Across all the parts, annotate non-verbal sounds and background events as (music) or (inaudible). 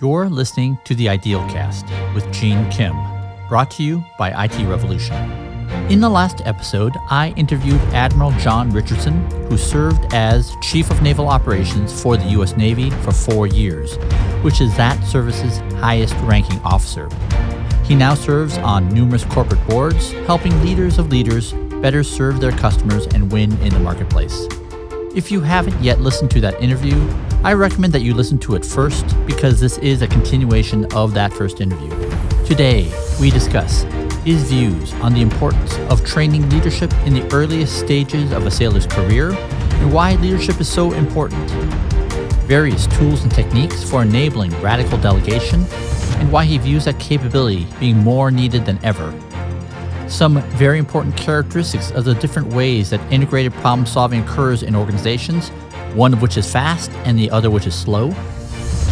You're listening to the Idealcast with Gene Kim, brought to you by IT Revolution. In the last episode, I interviewed Admiral John Richardson, who served as Chief of Naval Operations for the U.S. Navy for four years, which is that service's highest ranking officer. He now serves on numerous corporate boards, helping leaders of leaders better serve their customers and win in the marketplace. If you haven't yet listened to that interview, I recommend that you listen to it first because this is a continuation of that first interview. Today, we discuss his views on the importance of training leadership in the earliest stages of a sailor's career and why leadership is so important, various tools and techniques for enabling radical delegation, and why he views that capability being more needed than ever some very important characteristics of the different ways that integrated problem solving occurs in organizations, one of which is fast and the other which is slow,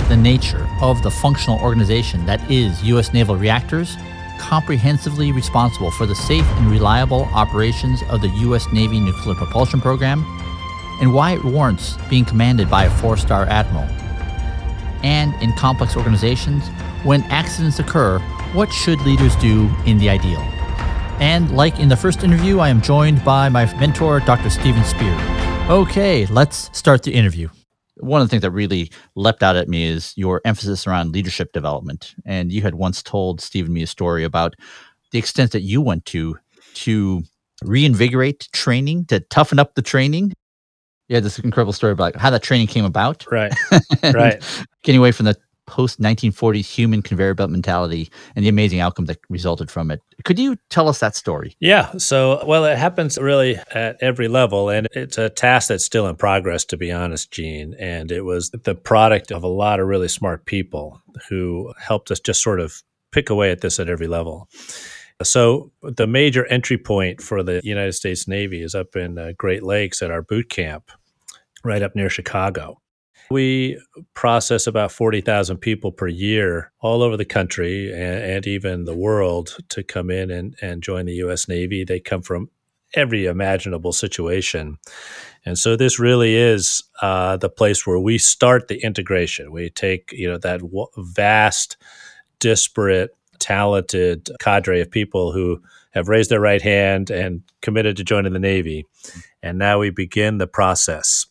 the nature of the functional organization that is U.S. naval reactors, comprehensively responsible for the safe and reliable operations of the U.S. Navy nuclear propulsion program, and why it warrants being commanded by a four star admiral. And in complex organizations, when accidents occur, what should leaders do in the ideal? And like in the first interview, I am joined by my mentor, Dr. Steven Spear. Okay, let's start the interview. One of the things that really leapt out at me is your emphasis around leadership development. And you had once told Stephen me a story about the extent that you went to to reinvigorate training, to toughen up the training. Yeah, this incredible story about how that training came about. Right. (laughs) right. Getting away from the post 1940s human conveyor belt mentality and the amazing outcome that resulted from it. Could you tell us that story? Yeah. So, well, it happens really at every level, and it's a task that's still in progress, to be honest, Gene. And it was the product of a lot of really smart people who helped us just sort of pick away at this at every level. So, the major entry point for the United States Navy is up in uh, Great Lakes at our boot camp, right up near Chicago. We process about 40,000 people per year all over the country and, and, even the world to come in and, and join the U.S. Navy. They come from every imaginable situation. And so this really is uh, the place where we start the integration. We take, you know, that w- vast, disparate, talented cadre of people who have raised their right hand and committed to joining the Navy. And now we begin the process.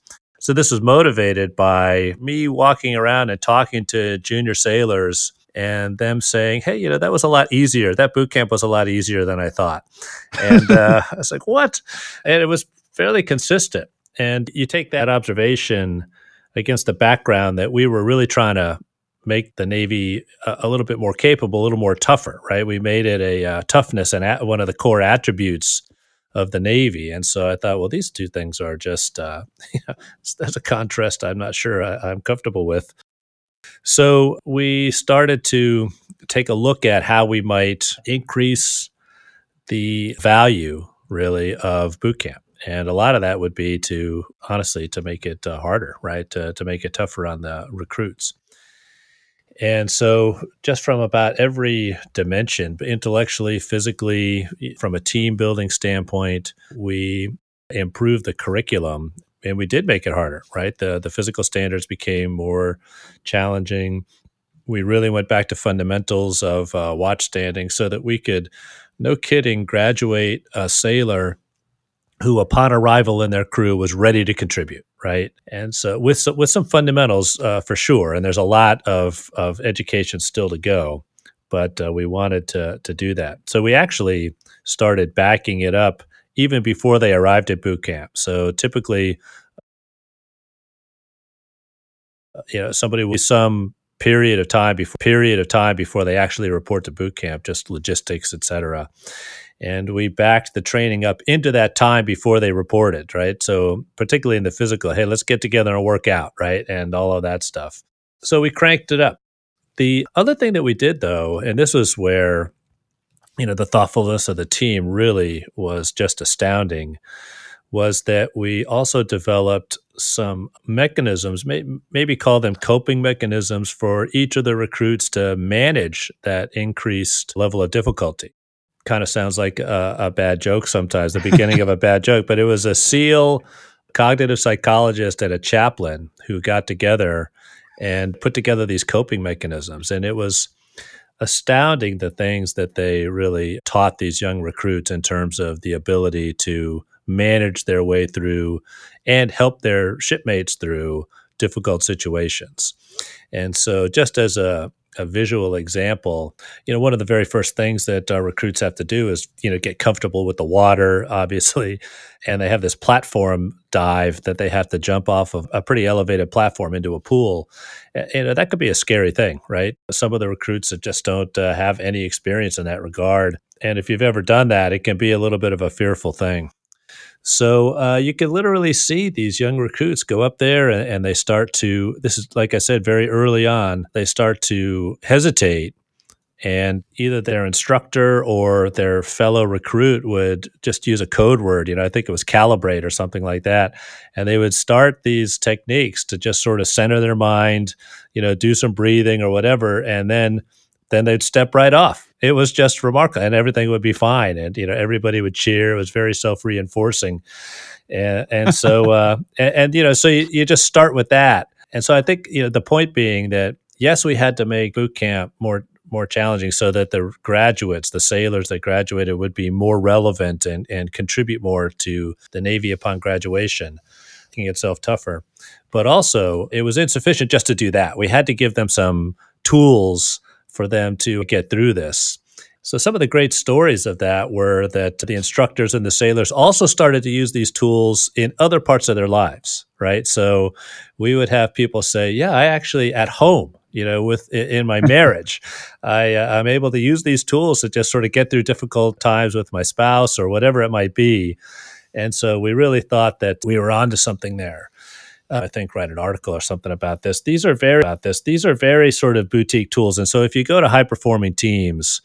So this was motivated by me walking around and talking to junior sailors and them saying, "Hey, you know, that was a lot easier. That boot camp was a lot easier than I thought." And uh, (laughs) I was like, "What?" And it was fairly consistent. And you take that observation against the background that we were really trying to make the Navy a, a little bit more capable, a little more tougher, right? We made it a uh, toughness and one of the core attributes of the Navy. And so I thought, well, these two things are just, uh, (laughs) that's a contrast I'm not sure I, I'm comfortable with. So we started to take a look at how we might increase the value, really, of boot camp. And a lot of that would be to, honestly, to make it uh, harder, right? To, to make it tougher on the recruits. And so, just from about every dimension, intellectually, physically, from a team building standpoint, we improved the curriculum and we did make it harder, right? The, the physical standards became more challenging. We really went back to fundamentals of uh, watch standing so that we could, no kidding, graduate a sailor who, upon arrival in their crew, was ready to contribute right? And so with some, with some fundamentals uh, for sure, and there's a lot of of education still to go, but uh, we wanted to to do that. So we actually started backing it up even before they arrived at boot camp. So typically, uh, you know, somebody with some period of time before period of time before they actually report to boot camp, just logistics, et cetera and we backed the training up into that time before they reported right? So particularly in the physical hey let's get together and work out right? And all of that stuff. So we cranked it up. The other thing that we did though and this was where you know the thoughtfulness of the team really was just astounding was that we also developed some mechanisms, may, maybe call them coping mechanisms for each of the recruits to manage that increased level of difficulty kind of sounds like a, a bad joke sometimes, the beginning of a bad joke, but it was a SEAL cognitive psychologist and a chaplain who got together and put together these coping mechanisms. And it was astounding the things that they really taught these young recruits in terms of the ability to manage their way through and help their shipmates through difficult situations. And so, just as a a visual example, you know, one of the very first things that our recruits have to do is, you know, get comfortable with the water, (laughs) obviously. And they have this platform dive that they have to jump off of a pretty elevated platform into a pool. You know, that could be a scary thing, right? Some of the recruits that just don't uh, have any experience in that regard. And if you've ever done that, it can be a little bit of a fearful thing. So uh, you can literally see these young recruits go up there and, and, they start to, this is like I said, very early on, they start to hesitate. And either their instructor or their fellow recruit would just use a code word. You know, I think it was calibrate or something like that. And they would start these techniques to just sort of center their mind, you know, do some breathing or whatever. And then then they'd step right off. It was just remarkable, and everything would be fine, and you know everybody would cheer. It was very self reinforcing, and, and so (laughs) uh, and, and, you know so you, you just start with that, and so I think you know the point being that yes, we had to make boot camp more more challenging so that the graduates, the sailors that graduated, would be more relevant and and contribute more to the Navy upon graduation, making itself tougher. But also, it was insufficient just to do that. We had to give them some tools for them to get through this. So, some of the great stories of that were that the instructors and the sailors also started to use these tools in other parts of their lives, right? So, we would have people say, Yeah, I actually at home, you know, with in my (laughs) marriage, I, uh, I'm able to use these tools to just sort of get through difficult times with my spouse or whatever it might be. And so, we really thought that we were onto something there uh, I think write an article or something about this. These are very about this. These are very sort of boutique tools, and so if you go to high performing teams,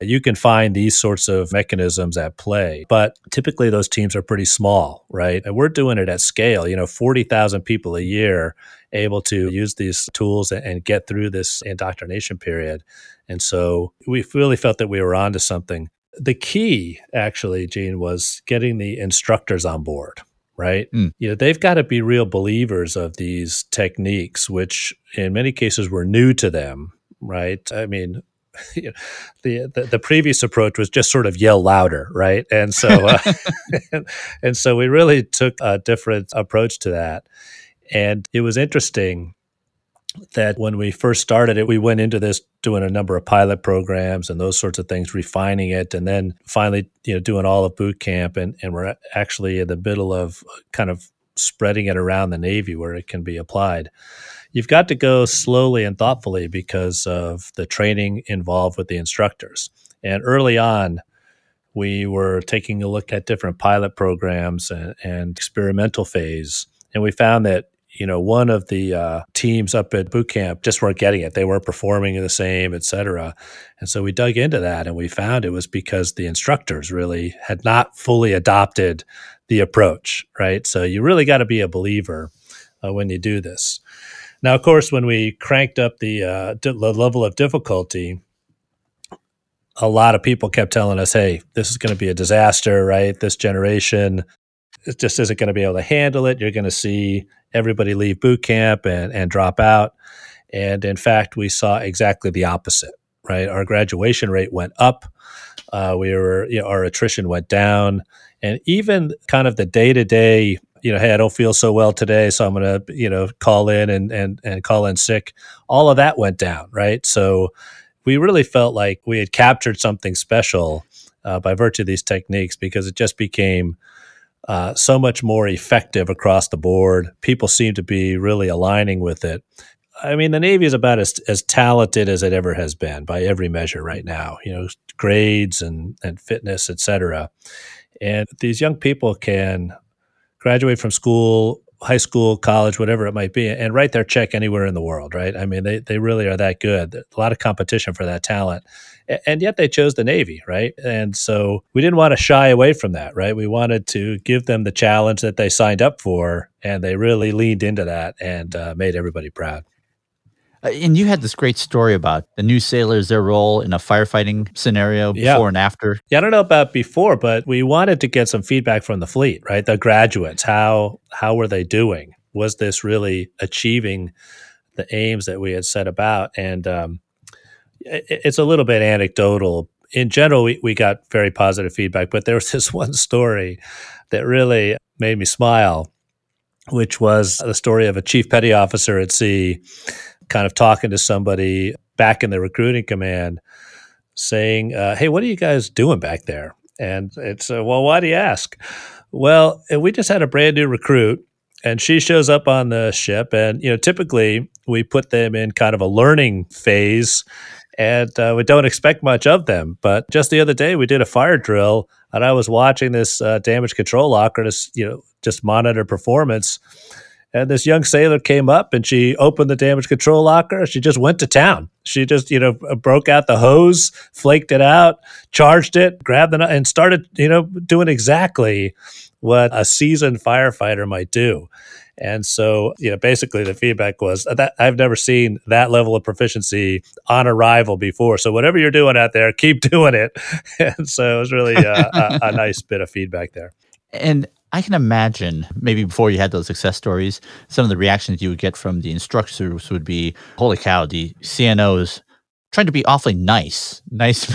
you can find these sorts of mechanisms at play. But typically, those teams are pretty small, right? And we're doing it at scale. You know, forty thousand people a year able to use these tools and get through this indoctrination period. And so we really felt that we were onto something. The key, actually, Gene, was getting the instructors on board right? Mm. You know, they've got to be real believers of these techniques, which in many cases were new to them, right? I mean, (laughs) you know, the, the, the previous approach was just sort of yell louder, right? And so (laughs) uh, and, (laughs) and so we really took a different approach to that, and it was interesting that when we first started it, we went into this doing a number of pilot programs and those sorts of things, refining it, and then finally, you know, doing all of boot camp. And, and we're actually in the middle of kind of spreading it around the Navy where it can be applied. You've got to go slowly and thoughtfully because of the training involved with the instructors. And early on, we were taking a look at different pilot programs and, and experimental phase. And we found that you know, one of the uh, teams up at boot camp just weren't getting it. They weren't performing the same, et cetera. And so we dug into that and we found it was because the instructors really had not fully adopted the approach, right? So you really got to be a believer uh, when you do this. Now, of course, when we cranked up the, uh, the level of difficulty, a lot of people kept telling us, hey, this is going to be a disaster, right? This generation it just isn't going to be able to handle it. You're going to see everybody leave boot camp and, and drop out. And in fact, we saw exactly the opposite, right? Our graduation rate went up. Uh, we were, you know, our attrition went down. And even kind of the day to day, you know, hey, I don't feel so well today, so I'm going to, you know, call in and, and, and call in sick. All of that went down, right? So we really felt like we had captured something special uh, by virtue of these techniques because it just became uh, so much more effective across the board. People seem to be really aligning with it. I mean, the Navy is about as, as talented as it ever has been by every measure right now, you know, grades and, and fitness, et cetera. And these young people can graduate from school high school, college, whatever it might be, and write their check anywhere in the world, right? I mean, they, they really are that good. A lot of competition for that talent. And yet they chose the Navy, right? And so we didn't want to shy away from that, right? We wanted to give them the challenge that they signed up for, and they really leaned into that and uh, made everybody proud. Uh, and you had this great story about the new sailors, their role in a firefighting scenario before yeah. and after. Yeah, I don't know about before, but we wanted to get some feedback from the fleet, right? The graduates, how how were they doing? Was this really achieving the aims that we had set about. And um, it's a little bit anecdotal. In general, we, we got very positive feedback, but there was (laughs) this one story that really made me smile, which was the story of a chief petty officer at sea kind of talking to somebody back in the recruiting command saying, uh, Hey, what are you guys doing back there? And it's, uh, Well, why do you ask? Well, we just had a brand new recruit and she shows up on the ship and you know typically we put them in kind of a learning phase and uh, we don't expect much of them but just the other day we did a fire drill and i was watching this uh, damage control locker to you know just monitor performance and this young sailor came up and she opened the damage control locker. She just went to town. She just, you know, broke out the hose, flaked it out, charged it, grabbed the and started, you know, doing exactly what a seasoned firefighter might do. And so, you know, basically the feedback was that I've never seen that level of proficiency on arrival before. So whatever you're doing out there, keep (laughs) doing it. And so it was really a, a, a (laughs) nice bit of feedback there. And I can imagine maybe before you had those success stories, some of the reactions you would get from the instructors would be, "Holy cow, the CNOs trying to be awfully nice." (laughs) Nice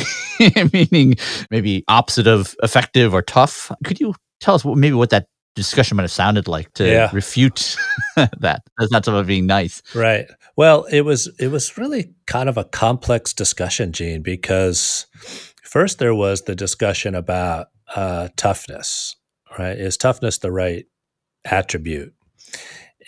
meaning maybe opposite of effective or tough. Could you tell us what, maybe what that discussion might have sounded like to yeah. refute (laughs) that? That's not of being nice, right? Well, it was it was really kind of a complex discussion, Gene, because first there was the discussion about uh, toughness right? Is toughness the right attribute?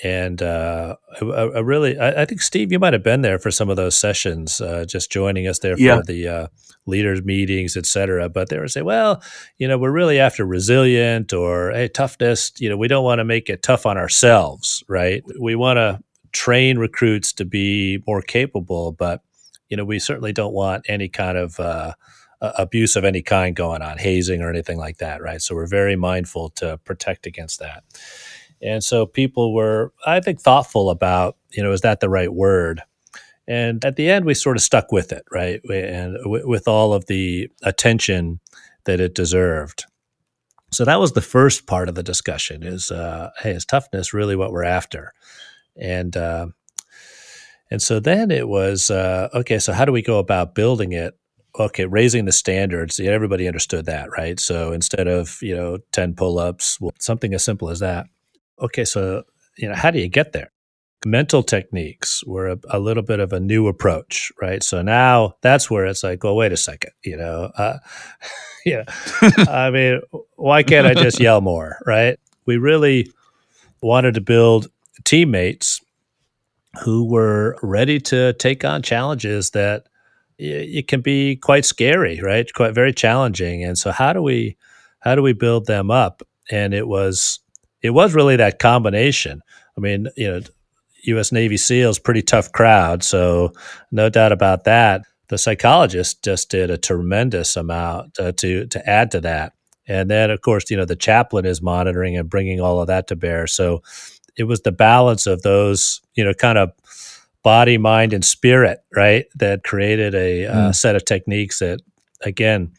And uh, I, I really, I, I, think Steve, you might have been there for some of those sessions, uh, just joining us there yeah. for the uh, leaders meetings, et cetera. But they would say, well, you know, we're really after resilient or hey, toughness. You know, we don't want to make it tough on ourselves, right? We want to train recruits to be more capable, but you know, we certainly don't want any kind of uh, abuse of any kind going on, hazing or anything like that, right? So we're very mindful to protect against that. And so people were, I think, thoughtful about, you know, is that the right word? And at the end, we sort of stuck with it, right? And with all of the attention that it deserved. So that was the first part of the discussion: is uh, hey, is toughness really what we're after? And uh, and so then it was uh, okay. So how do we go about building it? okay, raising the standards, everybody understood that, right? So instead of, you know, 10 pull ups, well, something as simple as that. Okay, so, you know, how do you get there? Mental techniques were a, a little bit of a new approach, right? So now that's where it's like, well, wait a second, you know, uh, (laughs) yeah, (laughs) I mean, why can't I just yell more, right? We really wanted to build teammates who were ready to take on challenges that it can be quite scary, right? Quite very challenging. And so how do we how do we build them up? And it was it was really that combination. I mean, you know, U.S. Navy SEALs pretty tough crowd, so no doubt about that. The psychologist just did a tremendous amount uh, to to add to that, and then of course, you know, the chaplain is monitoring and bringing all of that to bear. So it was the balance of those, you know, kind of body, mind, and spirit, right? That created a uh, mm. set of techniques that, again,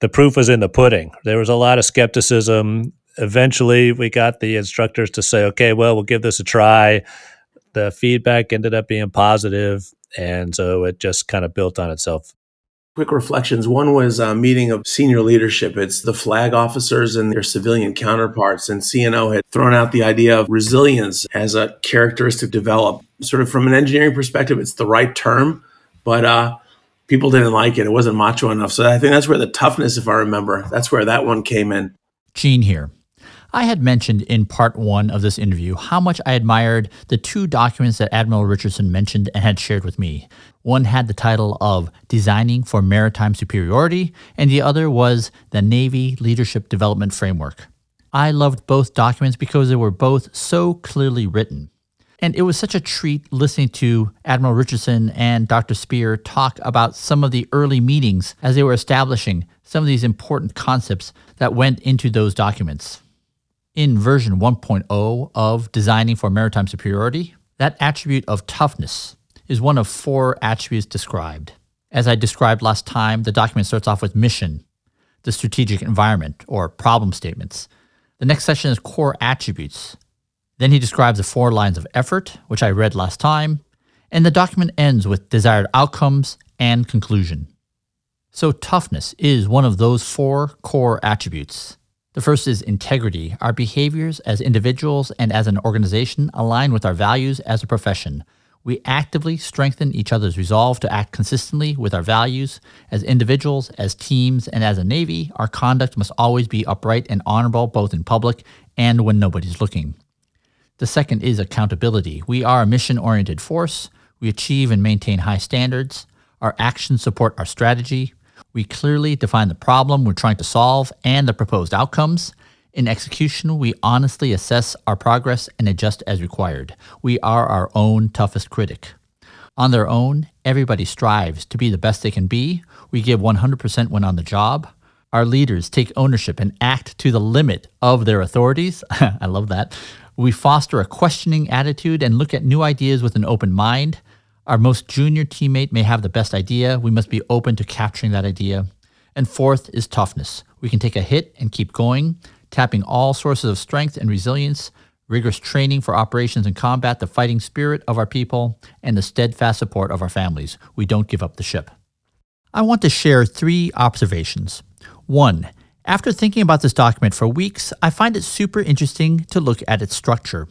the proof was in the pudding. There was a lot of skepticism. Eventually, we got the instructors to say, okay, well, we'll give this a try. The feedback ended up being positive, and so it just kind of built on itself quick reflections. One was a meeting of senior leadership. It's the flag officers and their civilian counterparts. And CNO had thrown out the idea of resilience as a characteristic develop. Sort of from an engineering perspective, it's the right term, but uh, people didn't like it. It wasn't macho enough. So I think that's where the toughness, if I remember, that's where that one came in. Gene here. I had mentioned in part one of this interview how much I admired the two documents that Admiral Richardson mentioned and had shared with me. One had the title of Designing for Maritime Superiority, and the other was the Navy Leadership Development Framework. I loved both documents because they were both so clearly written. And it was such a treat listening to Admiral Richardson and Dr. Spear talk about some of the early meetings as they were establishing some of these important concepts that went into those documents in version 1.0 of Designing for Maritime Superiority, that attribute of toughness is one of four attributes described. As I described last time, the document starts off with mission, the strategic environment, or problem statements. The next section is core attributes. Then he describes the four lines of effort, which I read last time, and the document ends with desired outcomes and conclusion. So, toughness is one of those four core attributes. The first is integrity. Our behaviors as individuals and as an organization align with our values as a profession. We actively strengthen each other's resolve to act consistently with our values. As individuals, as teams, and as a Navy, our conduct must always be upright and honorable both in public and when nobody's looking. The second is accountability. We are a mission oriented force. We achieve and maintain high standards. Our actions support our strategy. We clearly define the problem we're trying to solve and the proposed outcomes. In execution, we honestly assess our progress and adjust as required. We are our own toughest critic. On their own, everybody strives to be the best they can be. We give 100% when on the job. Our leaders take ownership and act to the limit of their authorities. (laughs) I love that. We foster a questioning attitude and look at new ideas with an open mind. Our most junior teammate may have the best idea. We must be open to capturing that idea. And fourth is toughness. We can take a hit and keep going tapping all sources of strength and resilience, rigorous training for operations and combat, the fighting spirit of our people, and the steadfast support of our families. We don't give up the ship. I want to share three observations. One, after thinking about this document for weeks, I find it super interesting to look at its structure.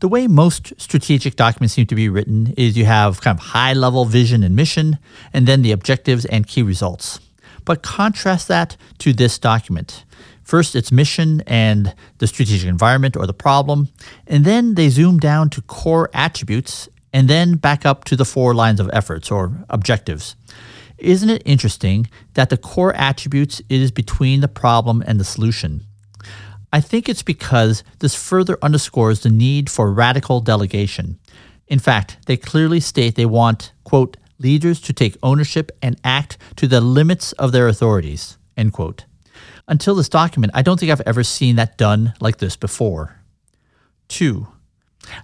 The way most strategic documents seem to be written is you have kind of high level vision and mission, and then the objectives and key results. But contrast that to this document. First, its mission and the strategic environment or the problem, and then they zoom down to core attributes and then back up to the four lines of efforts or objectives. Isn't it interesting that the core attributes is between the problem and the solution? I think it's because this further underscores the need for radical delegation. In fact, they clearly state they want, quote, leaders to take ownership and act to the limits of their authorities, end quote. Until this document, I don't think I've ever seen that done like this before. Two,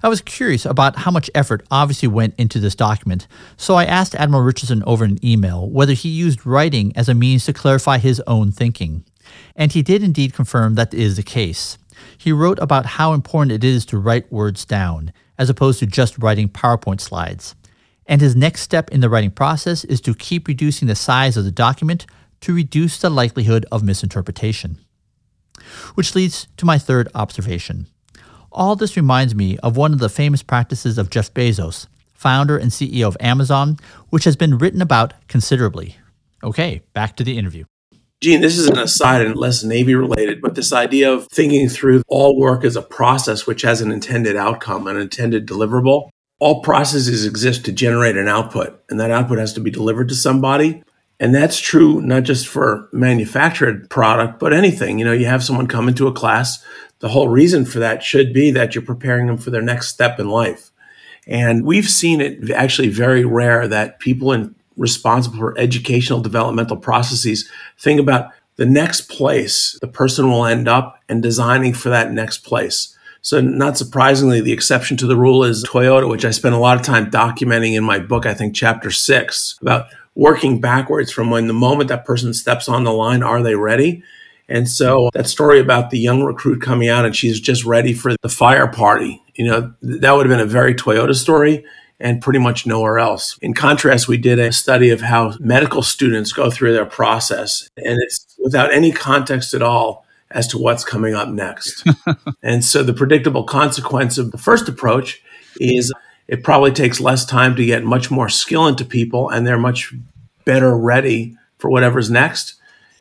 I was curious about how much effort obviously went into this document, so I asked Admiral Richardson over an email whether he used writing as a means to clarify his own thinking. And he did indeed confirm that is the case. He wrote about how important it is to write words down, as opposed to just writing PowerPoint slides. And his next step in the writing process is to keep reducing the size of the document to reduce the likelihood of misinterpretation. Which leads to my third observation. All this reminds me of one of the famous practices of Jeff Bezos, founder and CEO of Amazon, which has been written about considerably. Okay, back to the interview. Gene, this is an aside and less Navy related, but this idea of thinking through all work as a process which has an intended outcome, an intended deliverable. All processes exist to generate an output, and that output has to be delivered to somebody. And that's true not just for manufactured product, but anything. You know, you have someone come into a class, the whole reason for that should be that you're preparing them for their next step in life. And we've seen it actually very rare that people in responsible for educational developmental processes think about the next place the person will end up and designing for that next place. So, not surprisingly, the exception to the rule is Toyota, which I spent a lot of time documenting in my book, I think chapter six, about working backwards from when the moment that person steps on the line, are they ready? And so that story about the young recruit coming out and she's just ready for the fire party, you know, that would have been a very Toyota story and pretty much nowhere else. In contrast, we did a study of how medical students go through their process, and it's without any context at all as to what's coming up next. (laughs) and so the predictable consequence of the first approach is it probably takes less time to get much more skill into people and they're much better ready for whatever's next.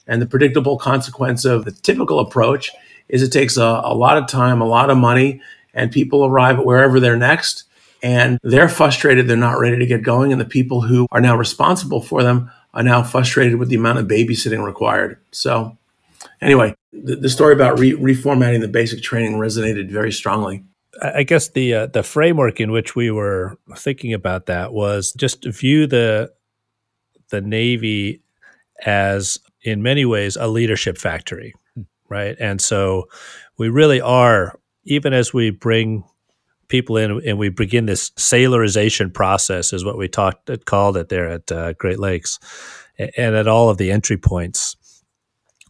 And the predictable consequence of the typical approach is it takes a, a lot of time, a lot of money, and people arrive at wherever they're next and they're frustrated they're not ready to get going and the people who are now responsible for them are now frustrated with the amount of babysitting required so anyway the, the story about re- reformatting the basic training resonated very strongly I guess the uh, the framework in which we were thinking about that was just view the the Navy as in many ways a leadership factory, right? And so we really are even as we bring people in and we begin this sailorization process is what we talked called it there at uh, Great Lakes and at all of the entry points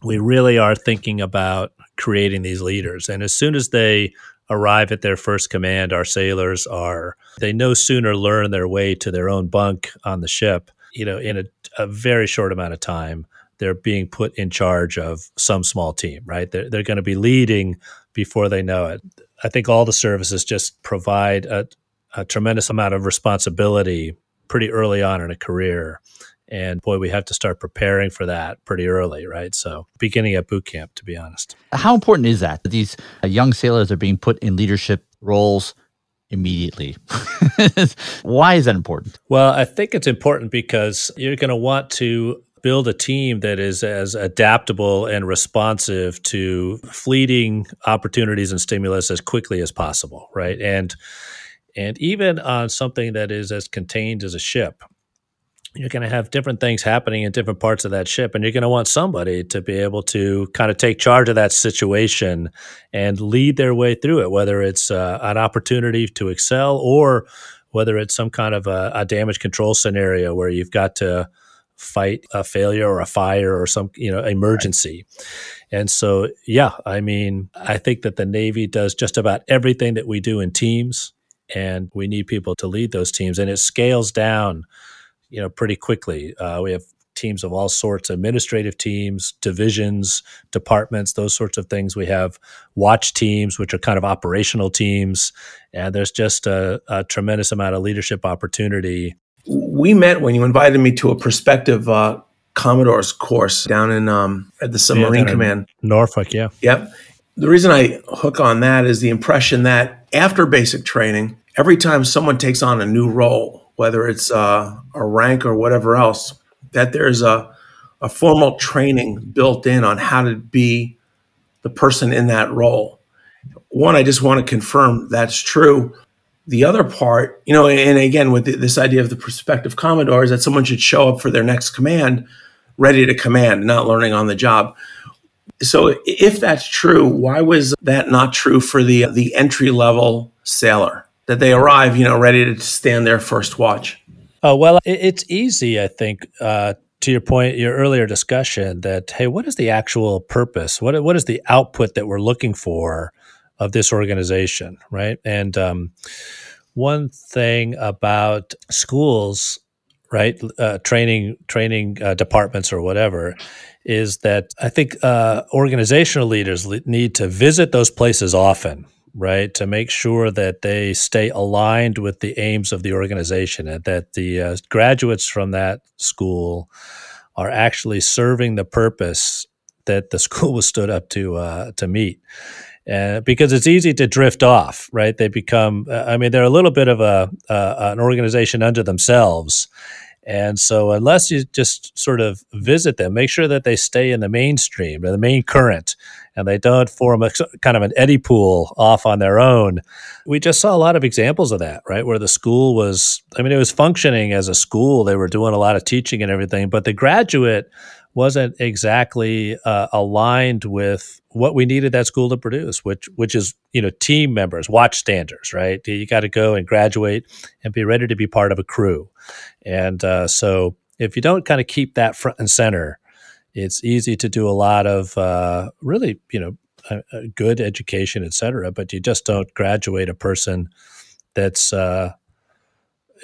we really are thinking about creating these leaders and as soon as they arrive at their first command, our sailors are, they no sooner learn their way to their own bunk on the ship, you know, in a, a very short amount of time, they're being put in charge of some small team, right? They're, they're going to be leading before they know it. I think all the services just provide a, a tremendous amount of responsibility pretty early on in a career. And boy, we have to start preparing for that pretty early, right? So, beginning at boot camp, to be honest. How important is that? That these uh, young sailors are being put in leadership roles immediately. (laughs) Why is that important? Well, I think it's important because you're going to want to build a team that is as adaptable and responsive to fleeting opportunities and stimulus as quickly as possible, right? And and even on something that is as contained as a ship, you're going to have different things happening in different parts of that ship and you're going to want somebody to be able to kind of take charge of that situation and lead their way through it whether it's uh, an opportunity to excel or whether it's some kind of a, a, damage control scenario where you've got to fight a failure or a fire or some you know emergency right. and so yeah i mean i think that the navy does just about everything that we do in teams and we need people to lead those teams and it scales down you know pretty quickly. Uh, we have teams of all sorts administrative teams divisions departments those sorts of things we have watch teams which are kind of operational teams and there's just a, a tremendous amount of leadership opportunity we met when you invited me to a prospective uh, commodore's course down in um, at the submarine yeah, command norfolk yeah yep the reason i hook on that is the impression that after basic training every time someone takes on a new role whether it's uh, a rank or whatever else, that there's a, a formal training built in on how to be the person in that role. One, I just want to confirm that's true. The other part, you know, and again, with this idea of the prospective Commodore, is that someone should show up for their next command ready to command, not learning on the job. So, if that's true, why was that not true for the the entry level sailor? that they arrive, you know, ready to stand their first watch? Oh, well, it's easy, I think, uh, to your point, your earlier discussion that, hey, what is the actual purpose? What, what is the output that we're looking for of this organization, right? And um, one thing about schools, right, uh, training training uh, departments or whatever, is that I think uh, organizational leaders need to visit those places often, right? To make sure that they stay aligned with the aims of the organization and that the uh, graduates from that school are actually serving the purpose that the (laughs) school was stood up to uh, to meet. Uh, because it's easy to drift off, right? They become, uh, I mean, they're a little bit of a uh, an organization unto themselves, and so, unless you just sort of visit them, make sure that they stay in the mainstream, the main current, and they don't form a kind of an eddy pool off on their own. We just saw a lot of examples of that, right? Where the school was, I mean, it was functioning as a school. They were doing a lot of teaching and everything, but the graduate wasn't exactly uh, aligned with what we needed that school to produce, which which is you know team members, watchstanders, right? You got to go and graduate and be ready to be part of a crew, and uh, so if you don't kind of keep that front and center, it's easy to do a lot of uh, really you know a, a good education, et cetera, but you just don't graduate a person that's uh,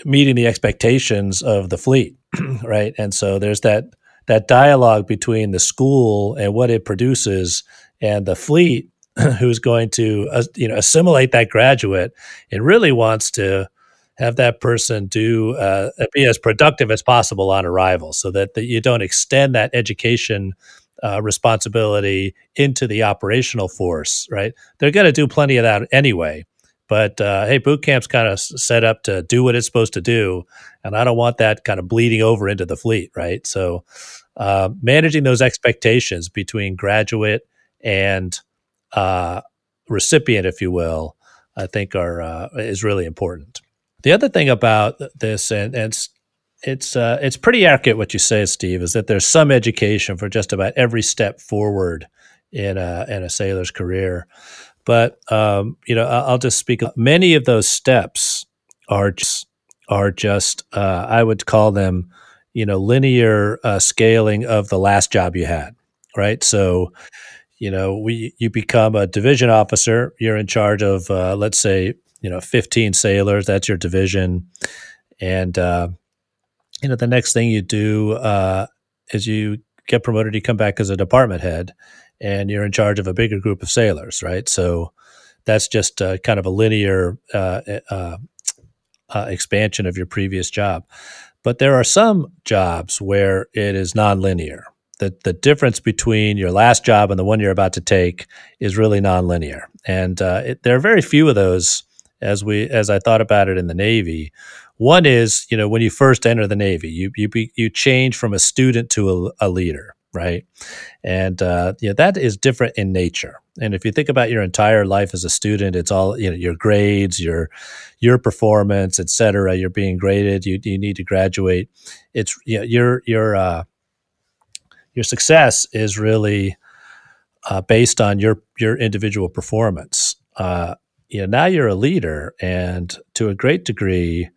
meeting the expectations of the fleet, (clears throat) right? And so there's that that dialogue between the school and what it produces and the fleet (clears throat) who's going to uh, you know assimilate that graduate and really wants to have that person do uh, be as productive as possible on arrival so that, that you don't extend that education uh, responsibility into the operational force right? They're going to do plenty of that anyway but uh, hey boot camp's kind of set up to do what it's supposed to do and i don't want that kind of bleeding over into the fleet right so uh, managing those expectations between graduate and uh, recipient, if you will, I think are uh, is really important. The other thing about this, and, and it's it's uh, it's pretty accurate what you say, Steve, is that there's some education for just about every step forward in a in a sailor's career. But um, you know, I'll just speak. Many of those steps are just, are just uh, I would call them you know linear uh, scaling of the last job you had right so you know, we you become a division officer. You're in charge of, uh, let's say, you know, 15 sailors. That's your division, and uh, you know, the next thing you do uh, is you get promoted. You come back as a department head, and you're in charge of a bigger group of sailors, right? So that's just uh, kind of a linear uh, uh, uh, expansion of your previous job. But there are some jobs where it is nonlinear. The, the difference between your last job and the one you're about to take is really nonlinear. And uh, it, there are very few of those as we as I thought about it in the Navy. One is, you know, when you first enter the Navy, you you be, you change from a student to a, a leader, right? And uh, that is different in nature. And if you think about your entire life as a student, it's all you know your grades, your your performance, et cetera. You're being graded. You you need to graduate. It's you know, your your uh, your success is really uh, based on your your individual performance. Uh, you know, now you're a leader, and to a great degree,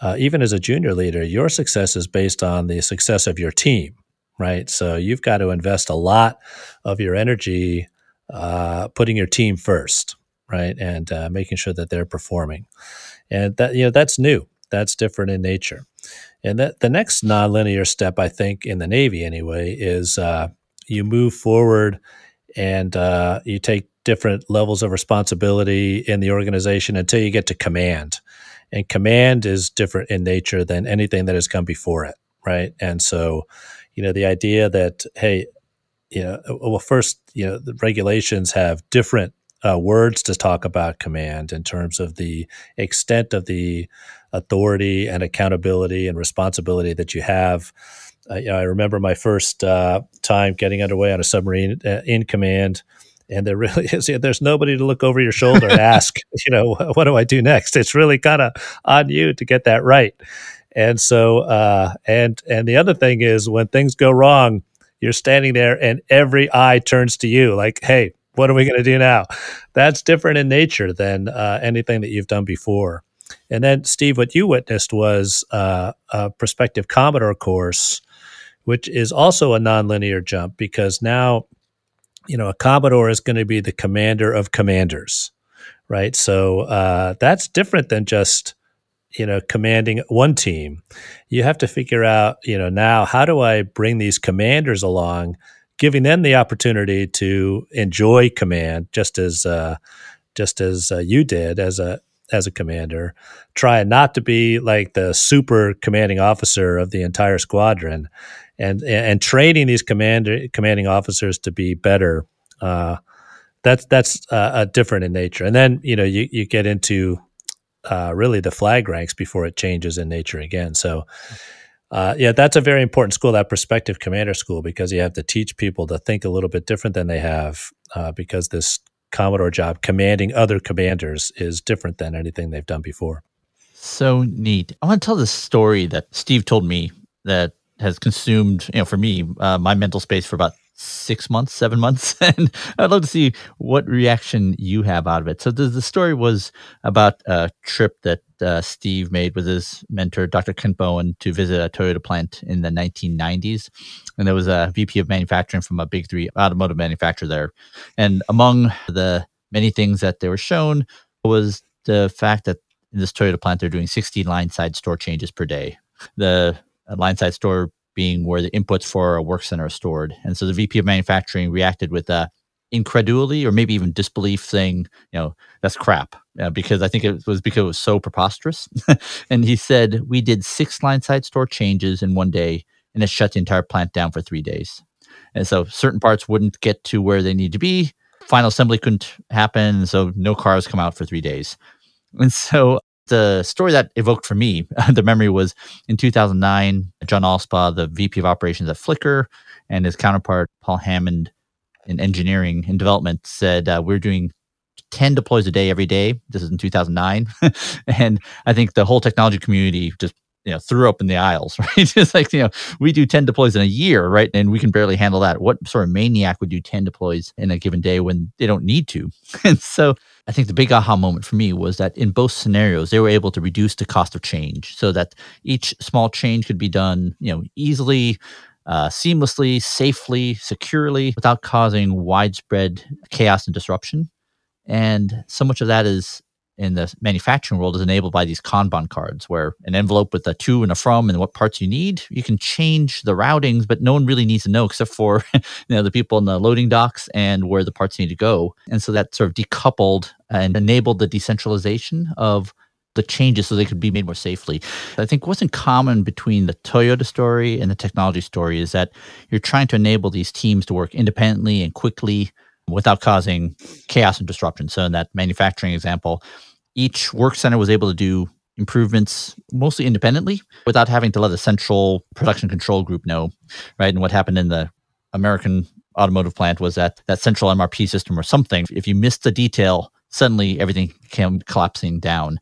uh, even as a junior leader, your success is based on the success of your team, right? So you've got to invest a lot of your energy uh, putting your team first, right, and uh, making sure that they're performing, and that you know that's new. That's different in nature, and that the next nonlinear step, I think, in the Navy anyway, is uh, you move forward and uh, you take different levels of responsibility in the organization until you get to command. And command is different in nature than anything that has come before it, right? And so, you know, the idea that hey, you know, uh, well, first, you know, the regulations have different uh, words to talk about command in terms of the extent of the authority and accountability and responsibility that you have. Uh, you know, I remember my first uh, time getting underway on a submarine uh, in command, and there really (laughs) is. You know, there's nobody to look over your shoulder and (laughs) ask, you know, what do I do next? It's really kind of on you to get that right. And so, uh, and and the other thing is when things go wrong, you're standing there and every eye turns to you like, hey, what are we going to do now? That's different in nature than uh, anything that you've done before. And then, Steve, what you witnessed was uh, a prospective Commodore course, which is also a nonlinear jump because now, you know, a Commodore is going to be the commander of commanders, right? So uh, that's different than just you know commanding one team you have to figure out you know now how do i bring these commanders along giving them the opportunity to enjoy command just as uh, just as uh, you did as a as a commander trying not to be like the super commanding officer of the entire squadron and and training these commander commanding officers to be better uh, that's that's uh, different in nature. And then you know you, you get into uh, really the flag ranks before it changes in nature again. So, uh, yeah, that's a very important school, that prospective commander school, because you have to teach people to think a little bit different than they have, uh, because this Commodore job, commanding other commanders, is different than anything they've done before. So neat. I want to tell this story that Steve told me that has consumed, you know, for me, uh, my mental space for about six months, seven months, (laughs) and I'd love to see what reaction you have out of it. So the, the story was about a trip that uh, Steve made with his mentor, Dr. Kent Bowen, to visit a Toyota plant in the 1990s, and there was a VP of manufacturing from a big three automotive manufacturer there, and among the many things that they were shown was the fact that in this Toyota plant they're doing 60 line side store changes per day. The line side store being where the inputs for a work center are stored. And so the VP of manufacturing reacted with a incredulity or maybe even disbelief saying, you know, that's crap uh, because I think it was because it was so preposterous. (laughs) and he said, we did six line side store changes in one day and it shut the entire plant down for three days. And so certain parts wouldn't get to where they need to be. Final assembly couldn't happen. So no cars come out for three days. And so the story that evoked for me (laughs) the memory was in 2009 john allspaw the vp of operations at flickr and his counterpart paul hammond in engineering and development said uh, we're doing 10 deploys a day every day. This is in 2009 (laughs) and i think the whole technology community just you know threw up in the aisles (laughs) right? It's like you know we do 10 deploys in a year right? And we can barely handle that. What sort of maniac would do 10 deploys in a given day when they don't need to? And so I think the big aha moment for me was that in both scenarios, they were able to reduce the cost of change so that each small change could be done, you know, easily uh, seamlessly, safely, securely, without causing widespread chaos and disruption. And so much of that is in the manufacturing world is enabled by these Kanban cards, where an envelope with a to and a from and what parts you need, you can change the routings, but no one really needs to know except for (laughs) you know the people in the loading docks and where the parts need to go. And so that sort of decoupled and enabled the decentralization of the changes so they could be made more safely. I think what's in common between the Toyota story and the technology story is that you're trying to enable these teams to work independently and quickly without causing chaos and disruption. So in that manufacturing example, each work center was able to do improvements mostly independently without having to let a central production control group know, right? And what happened in the American automotive plant was that that central MRP system or something, if you missed a detail, suddenly everything came collapsing down.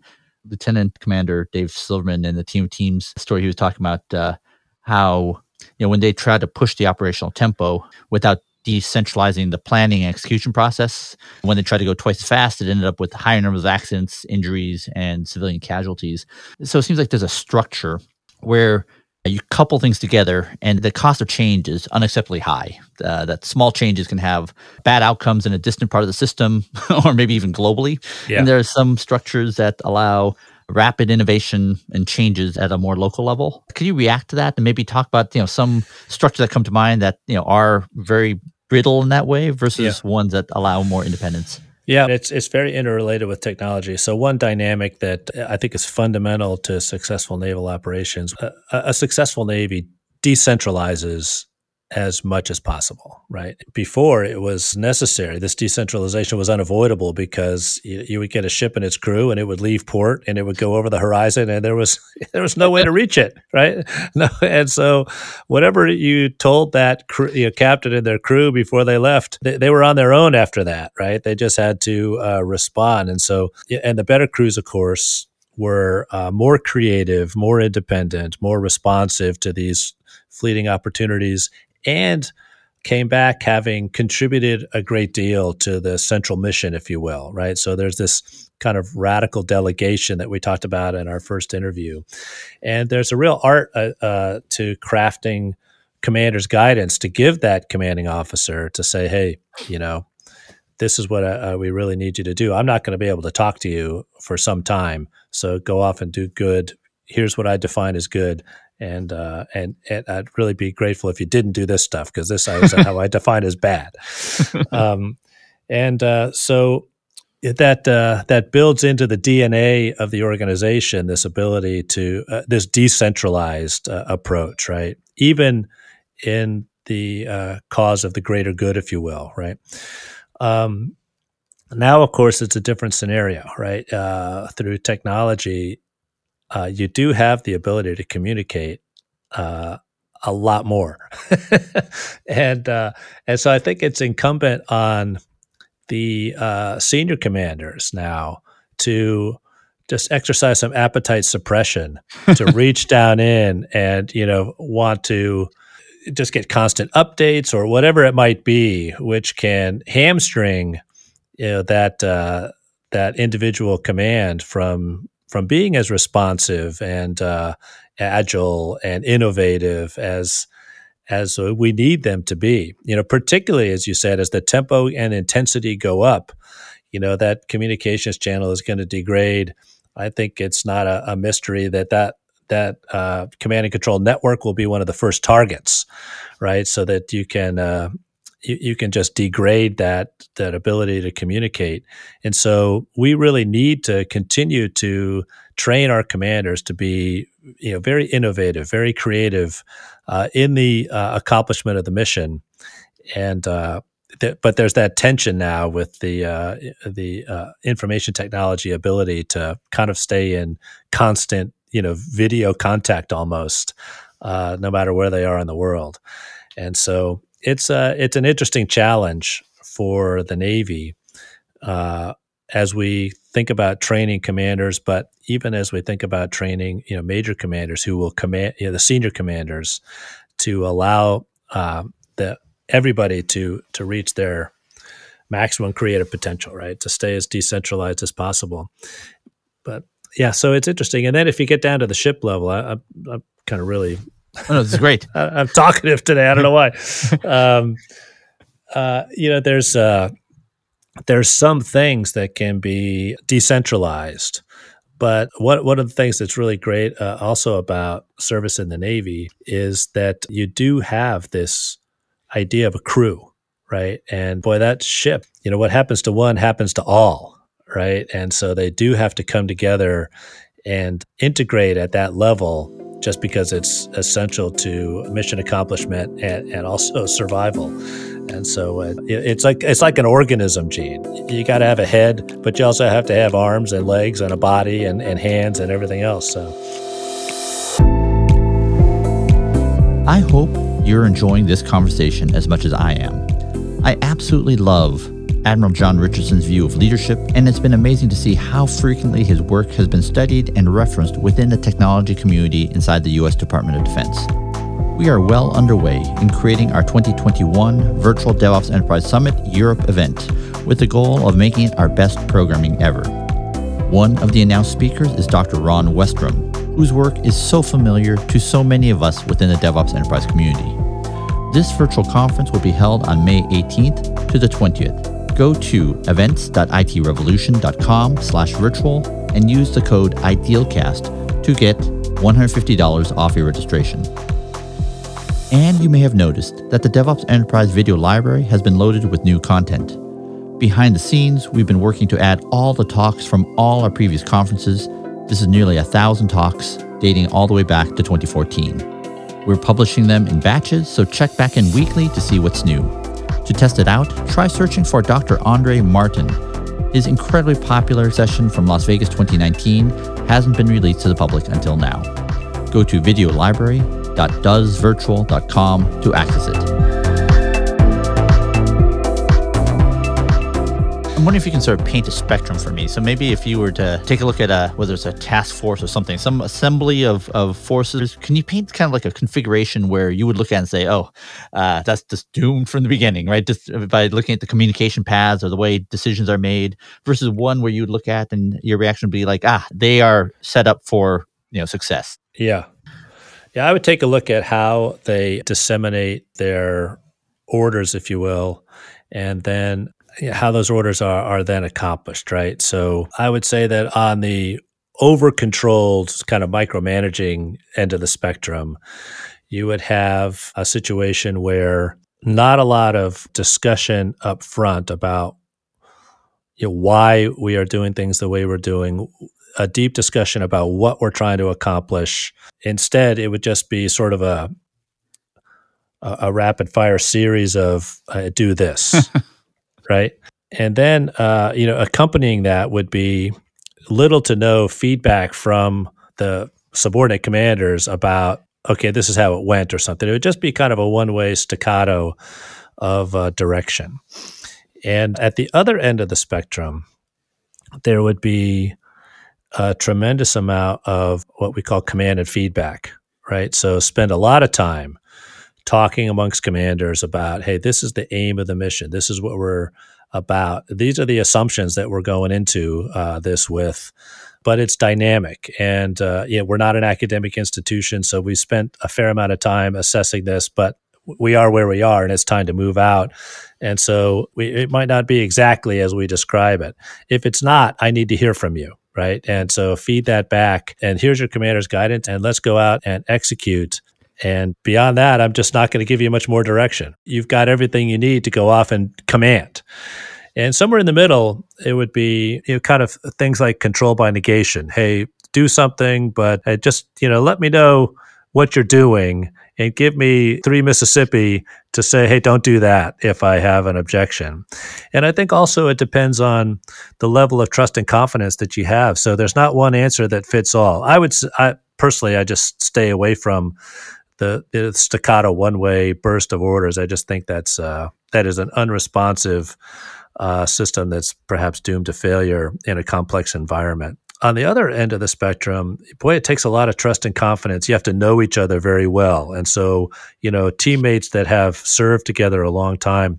Lieutenant Commander Dave Silverman and the team of teams story he was talking about uh, how you know when they tried to push the operational tempo without decentralizing the planning and execution process. When they tried to go twice as fast, it ended up with higher numbers of accidents, injuries, and civilian casualties. So it seems like there's a structure where you couple things together and the cost of change is unacceptably high. Uh, that small changes can have bad outcomes in a distant part of the system (laughs) or maybe even globally. Yeah. And there are some structures that allow rapid innovation and changes at a more local level. Could you react to that and maybe talk about you know some structures that come to mind that you know are very brittle in that way versus yeah. ones that allow more independence? Yeah, it's it's very interrelated with technology. So one dynamic that I think is fundamental to successful naval operations, a, a successful navy decentralizes as much as possible, right? Before it was necessary. This decentralization was unavoidable because you, you, would get a ship and its crew, and it would leave port, and it would go over the horizon, and there was (laughs) there was no way to reach it, right? (laughs) No, and so whatever you told that you know, captain and their crew before they left, they, they, were on their own after that, right? They just had to uh, respond, and so and the better crews, of course, were uh, more creative, more independent, more responsive to these fleeting opportunities and came back having contributed a great deal to the central mission, if you will, right? So there's this kind of radical delegation that we talked about in our first interview. And there's a real art uh, uh, to crafting commander's guidance to give that commanding officer to say, hey, you know, this is what uh, uh we really need you to do. I'm not going to be able to talk to you for some time. So go off and do good. Here's what I define as good and uh, and and I'd really be grateful if you didn't do this stuff because this is how I define as bad. (laughs) Um, and uh, so that uh, that builds into the DNA of the organization this ability to uh, this decentralized uh, approach, right? Even in the uh, cause of the greater good, if you will, right? Um, now, of course, it's a different scenario, right? through technology, uh, you do have the ability to communicate uh, a lot more, (laughs) and uh, and so I think it's incumbent on the uh, senior commanders now to just exercise some appetite suppression to (laughs) reach down in and you know want to just get constant updates or whatever it might be, which can hamstring you know that uh, that individual command from from being as responsive and uh, agile and innovative as as we need them to be. You know, particularly as you said, as the tempo and intensity go up, you know that communications channel is going to degrade. I think it's not a, a mystery that that that uh, command and control network will be one of the first targets, right? So that you can uh, you, you can just degrade that that ability to communicate. And so we really need to continue to train our commanders to be you know very innovative, very creative uh, in the uh, accomplishment of the mission. And uh, th- but there's that tension now with the uh, the uh, information technology ability to kind of stay in constant you know video contact almost, uh, no matter where they are in the world. And so it's a it's an interesting challenge for the Navy uh, as we think about training commanders, but even as we think about training, you know, major commanders who will command, you know, the senior commanders to allow uh, the everybody to to reach their maximum creative potential, right? To stay as decentralized as possible. But yeah, so it's interesting. And then if you get down to the ship level, I, I, I'm kind of really Oh, no, this is great. (laughs) I, am talkative today. I don't know why. (laughs) um, uh, you know, there's uh, there's some things that can be decentralized, but what one of the things that's really great uh, also about service in the Navy is that you do have this idea of a crew, right? And boy, that ship, you know, what happens to one happens to all, right? And so they do have to come together and integrate at that level just because it's essential to mission accomplishment and, and also survival. And so uh, it, it's like it's like an organism, Gene. You got to have a head, but you also have to have arms and legs and a body and, and hands and everything else. So I hope you're enjoying this conversation as much as I am. I absolutely love Admiral John Richardson's view of leadership, and it's been amazing to see how frequently his work has been studied and referenced within the technology community inside the U.S. Department of Defense. We are well underway in creating our 2021 Virtual DevOps Enterprise Summit Europe event with the goal of making it our best programming ever. One of the announced speakers is Dr. Ron Westrum, whose work is so familiar to so many of us within the DevOps Enterprise community. This virtual conference will be held on May 18th to the 20th go to events.itrevolution.com slash virtual and use the code IDEALCAST to get $150 off your registration. And you may have noticed that the DevOps Enterprise video library has been loaded with new content. Behind the scenes, we've been working to add all the talks from all our previous conferences. This is nearly a thousand talks dating all the way back to 2014. We're publishing them in batches, so check back in weekly to see what's new. To test it out, try searching for Dr. Andre Martin. His incredibly popular session from Las Vegas 2019 hasn't been released to the public until now. Go to videolibrary.doesvirtual.com to access it. I'm wondering if you can sort of paint a spectrum for me. So maybe if you were to take a look at a, whether it's a task force or something, some assembly of, of forces, can you paint kind of like a configuration where you would look at and say, oh, uh, that's just doomed from the beginning, right? Just by looking at the communication paths or the way decisions are made versus one where you would look at and your reaction would be like, ah, they are set up for, you know, success. Yeah. Yeah, I would take a look at how they disseminate their orders, if you will, and then how those orders are, are then accomplished, right? So I would say that on the over controlled kind of micromanaging end of the spectrum, you would have a situation where not a lot of discussion up front about you know, why we are doing things the way we're doing, a deep discussion about what we're trying to accomplish. Instead, it would just be sort of a a, a rapid fire series of uh, do this (laughs) right? And then, uh, you know, accompanying that would be little to no feedback from the subordinate commanders about, okay, this is how it went or something. It would just be kind of a one way staccato of uh, direction. And at the other end of the spectrum, there would be a tremendous amount of what we call command and feedback, right? So spend a lot of time talking amongst commanders about, hey, this is the aim of the mission. This is what we're about. These are the assumptions that we're going into uh, this with, but it's dynamic. And uh, yeah, we're not an academic institution, so we spent a fair amount of time assessing this, but we are where we are, and it's time to move out. And so we, it might not be exactly as we describe it. If it's not, I need to hear from you right? And so feed that back. And here's your commander's guidance, and let's go out and execute and beyond that, I'm just not going to give you much more direction. You've got everything you need to go off and command. And somewhere in the middle, it would be you know, kind of things like control by negation. Hey, do something, but uh, just you know, let me know what you're doing and give me three Mississippi to say, hey, don't do that if I have an objection. And I think also it depends on the level of trust and confidence that you have. So there's not one answer that fits all. I would, I personally, I just stay away from the, the staccato one way burst of orders. I just think that's uh, that is an unresponsive uh, system that's perhaps doomed to failure in a complex environment. On the other end of the spectrum, boy, it takes a lot of trust and confidence. You have to know each other very well, and so you know teammates that have served together a long time.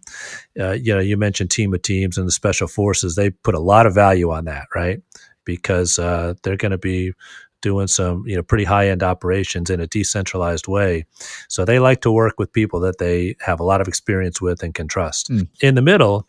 Uh, you know, you mentioned team of teams and the special forces; they put a lot of value on that, right? Because uh, they're going to be doing some you know pretty high end operations in a decentralized way. So they like to work with people that they have a lot of experience with and can trust. Mm. In the middle,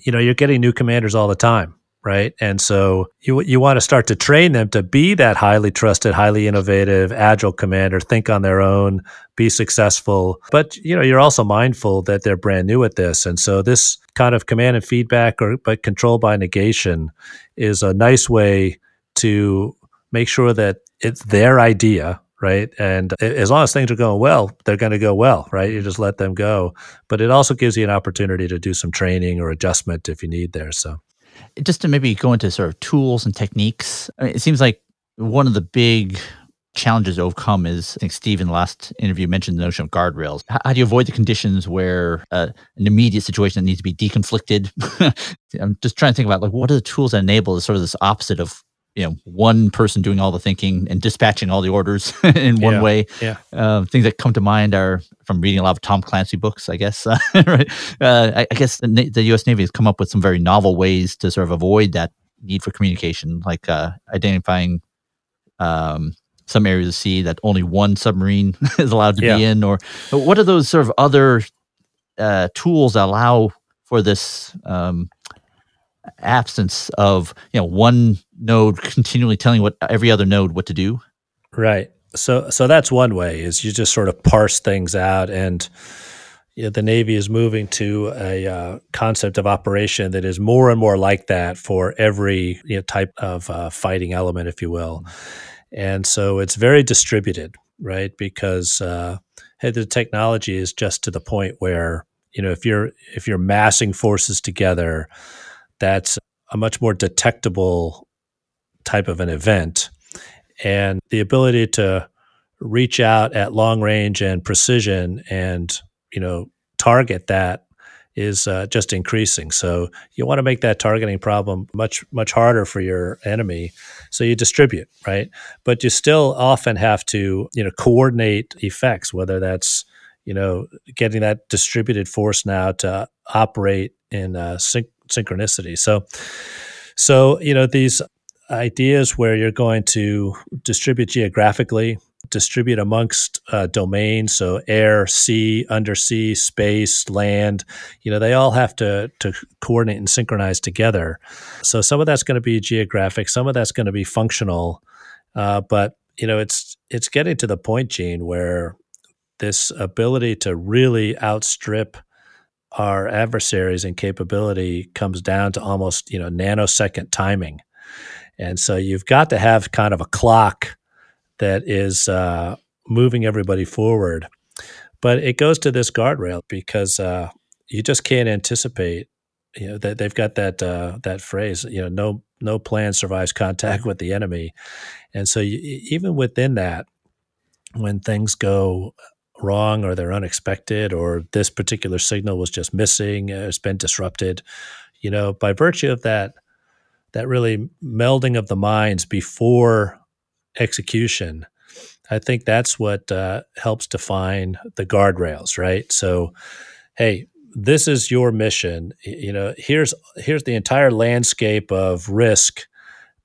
you know, you're getting new commanders all the time right? And so you you want to start to train them to be that highly trusted, highly innovative, agile commander, think on their own, be successful. But you know, you're also mindful that they're brand new at this, and so this kind of command and feedback, or but control by negation, is a nice way to make sure that it's their idea right? And as long as things are going well, they're going to go well, right? You just let them go. But it also gives you an opportunity to do some training or adjustment if you need there. So just to maybe go into sort of tools and techniques, I mean, it seems like one of the big challenges to overcome is I think Steve in the last interview mentioned the notion of guardrails. How, how do you avoid the conditions where uh, an immediate situation that needs to be deconflicted? (laughs) I'm just trying to think about like what are the tools that enable sort of this opposite of you know one person doing all the thinking and dispatching all the orders (laughs) in one yeah, way. Yeah. Uh, things that come to mind are from reading a lot of Tom Clancy books, I guess. (laughs) right. Uh, I, I, guess the, the, U.S. Navy has come up with some very novel ways to sort of avoid that need for communication, like uh, identifying um, some areas of sea that only one submarine (laughs) is allowed to yeah. be in, or what are those sort of other uh, tools that allow for this? Um, absence of you know one node continually telling what every other node what to do? Right. So so that's one way is you just sort of parse things out and you know, the navy is moving to a uh, concept of operation that is more and more like that for every you know, type of uh, fighting element if you will. And so it's very distributed right? Because uh, hey, the technology is just to the point where you know if you're if you're massing forces together that's a much more detectable type of an event. And the ability to reach out at long range and precision and, you know, target that is uh, just increasing. So you want to make that targeting problem much much harder for your enemy. So you distribute, right? But you still often have to, you know, coordinate effects, whether that's you know getting that distributed force now to operate in uh, sync synchronicity. So, so you know these ideas where you're going to distribute geographically, distribute amongst uh, domains, so air, sea, undersea, space, land. You know, they all have to to coordinate and synchronize together. So some of that's going to be geographic, some of that's going to be functional, uh, but you know, it's it's getting to the point, Gene, where this ability to really outstrip our adversaries and capability comes down to almost you know nanosecond timing. And so you've got to have kind of a clock that is uh, moving everybody forward. But it goes to this guardrail because uh, you just can't anticipate you know that they've got that uh, that phrase you know no no plan survives contact with the enemy. And so you, even within that when things go wrong or they're unexpected or this particular signal was just missing uh, it's been disrupted. You know by virtue of that that really melding of the minds before execution i think that's what uh, helps define the guardrails right? So hey this is your mission. You know here's here's the entire landscape of risk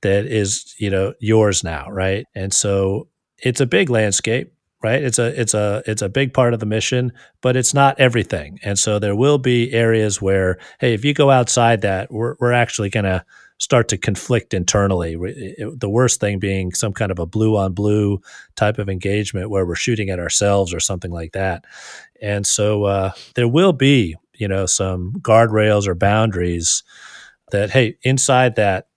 that is you know yours now right? And so it's a big landscape right? It's a it's a it's a big part of the mission but it's not everything. And so there will be areas where hey if you go outside that we're, we're actually going to start to conflict internally. The worst thing being some kind of a blue on blue type of engagement where we're shooting at ourselves or something like that. And so uh, there will be you know some guardrails or boundaries that hey inside that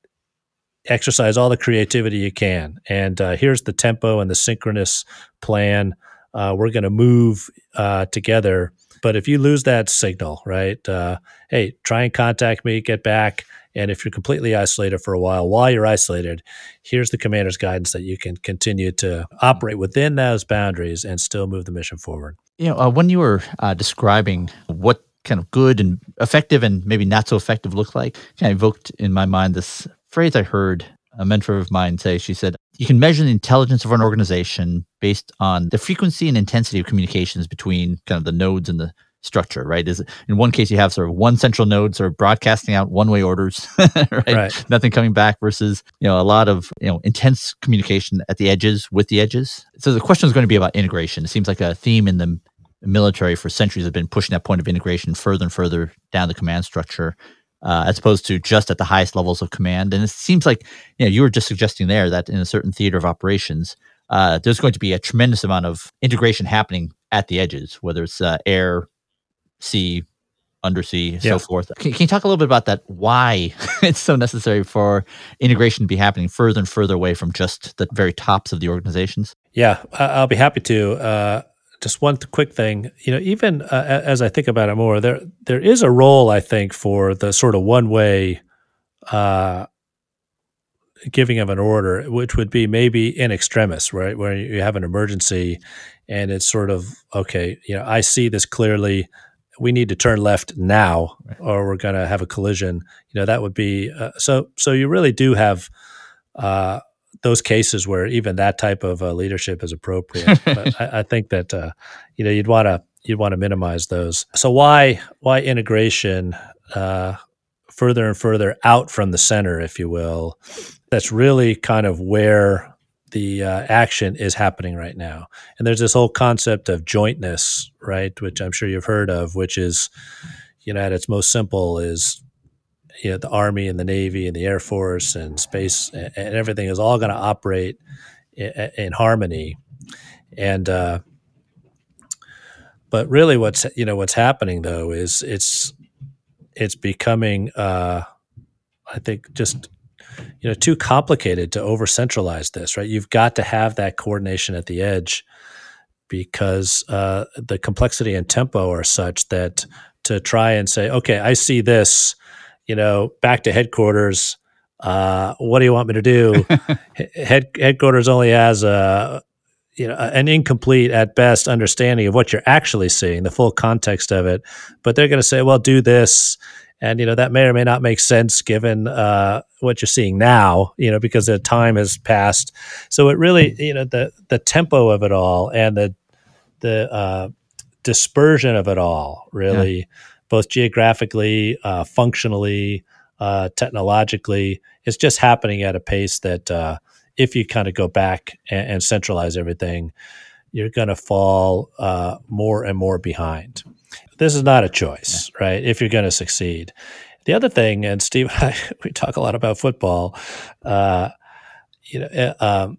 exercise all the creativity you can. And uh, here's the tempo and the synchronous plan. Uh, we're going to move uh, together. But if you lose that signal, right? Uh, hey, try and contact me, get back. And if you're completely isolated for a while, while you're isolated, here's the commander's guidance that you can continue to operate within those boundaries and still move the mission forward. You know, uh, when you were uh, describing what kind of good and effective and maybe not so effective look like, kind of evoked in my mind this phrase I heard a mentor of mine say. She said, You can measure the intelligence of an organization based on the frequency and intensity of communications between kind of the nodes and the structure, right? Is in one case you have sort of one central node sort of broadcasting out one way orders, (laughs) right? right? Nothing coming back versus you know a lot of you know intense communication at the edges with the edges. So the question is going to be about integration. It seems like a theme in the military for centuries has been pushing that point of integration further and further down the command structure. Uh, as opposed to just at the highest levels of command. And it seems like you know you were just suggesting there that in a certain theater of operations, uh, there's going to be a tremendous amount of integration happening at the edges, whether it's uh, air, sea, undersea, yeah. so forth. Can, can, you talk a little bit about that? Why (laughs) it's so necessary for integration to be happening further and further away from just the very tops of the organizations? Yeah, I'll be happy to. Just one quick thing, you know, even uh, as I think about it more, there there is a role I think for the sort of one way uh, giving of an order, which would be maybe in extremis, right, where you have an emergency, and it's sort of okay, you know, I see this clearly. We need to turn left now right. or we're going to have a collision. You know that would be uh, so so you really do have uh, those cases where even that type of uh, leadership is appropriate. (laughs) But I, I, think that uh, you know you'd want to you'd want to minimize those. So why why integration uh, further and further out from the center if you will? That's really kind of where the uh, action is happening right now. And there's this whole concept of jointness, right, which I'm sure you've heard of, which is, you know, at its most simple is, you know, the Army and the Navy and the Air Force and space and, everything is all going to operate in, in, harmony. And, uh, but really what's, you know, what's happening though is it's, it's becoming, uh, I think just you know too complicated to over centralize this right you've got to have that coordination at the edge because uh, the complexity and tempo are such that to try and say okay i see this you know back to headquarters uh, what do you want me to do? (laughs) Head, headquarters only has a you know an incomplete at best understanding of what you're actually seeing the full context of it. But they're going to say well do this. And you know that may or may not make sense given uh, what you're seeing now you know because the time has passed. So it really you know the the tempo of it all and the the uh, dispersion of it all really yeah. Both geographically uh, functionally uh, technologically it's just happening at a pace that uh, if you kind of go back and, and centralize everything you're going to fall uh, more and more behind this is not a choice, yeah. right? If you're going to succeed. The other thing, and Steve, (laughs) I, we talk a lot about football. Uh, you know, uh, um,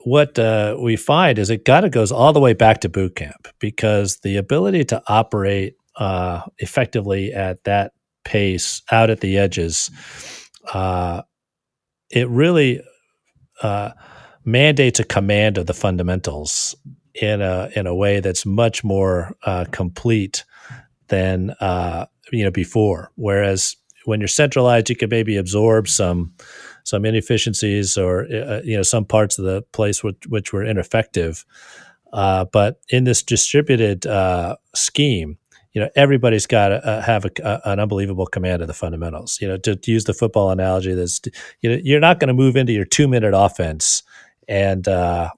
what uh, we find is it kind of goes all the way back to boot camp because the ability to operate uh, effectively at that pace out at the edges, uh, it really uh, mandates a command of the fundamentals in a in a way that's much more uh, complete than uh, you know before. Whereas when you're centralized, you can maybe absorb some some inefficiencies or uh, you know some parts of the place which, which were ineffective. Uh, but in this distributed uh, scheme, you know everybody's got to uh, have a, a, an unbelievable command of the fundamentals. You know, to, to use the football analogy, that's you know you're not going to move into your two minute offense and uh,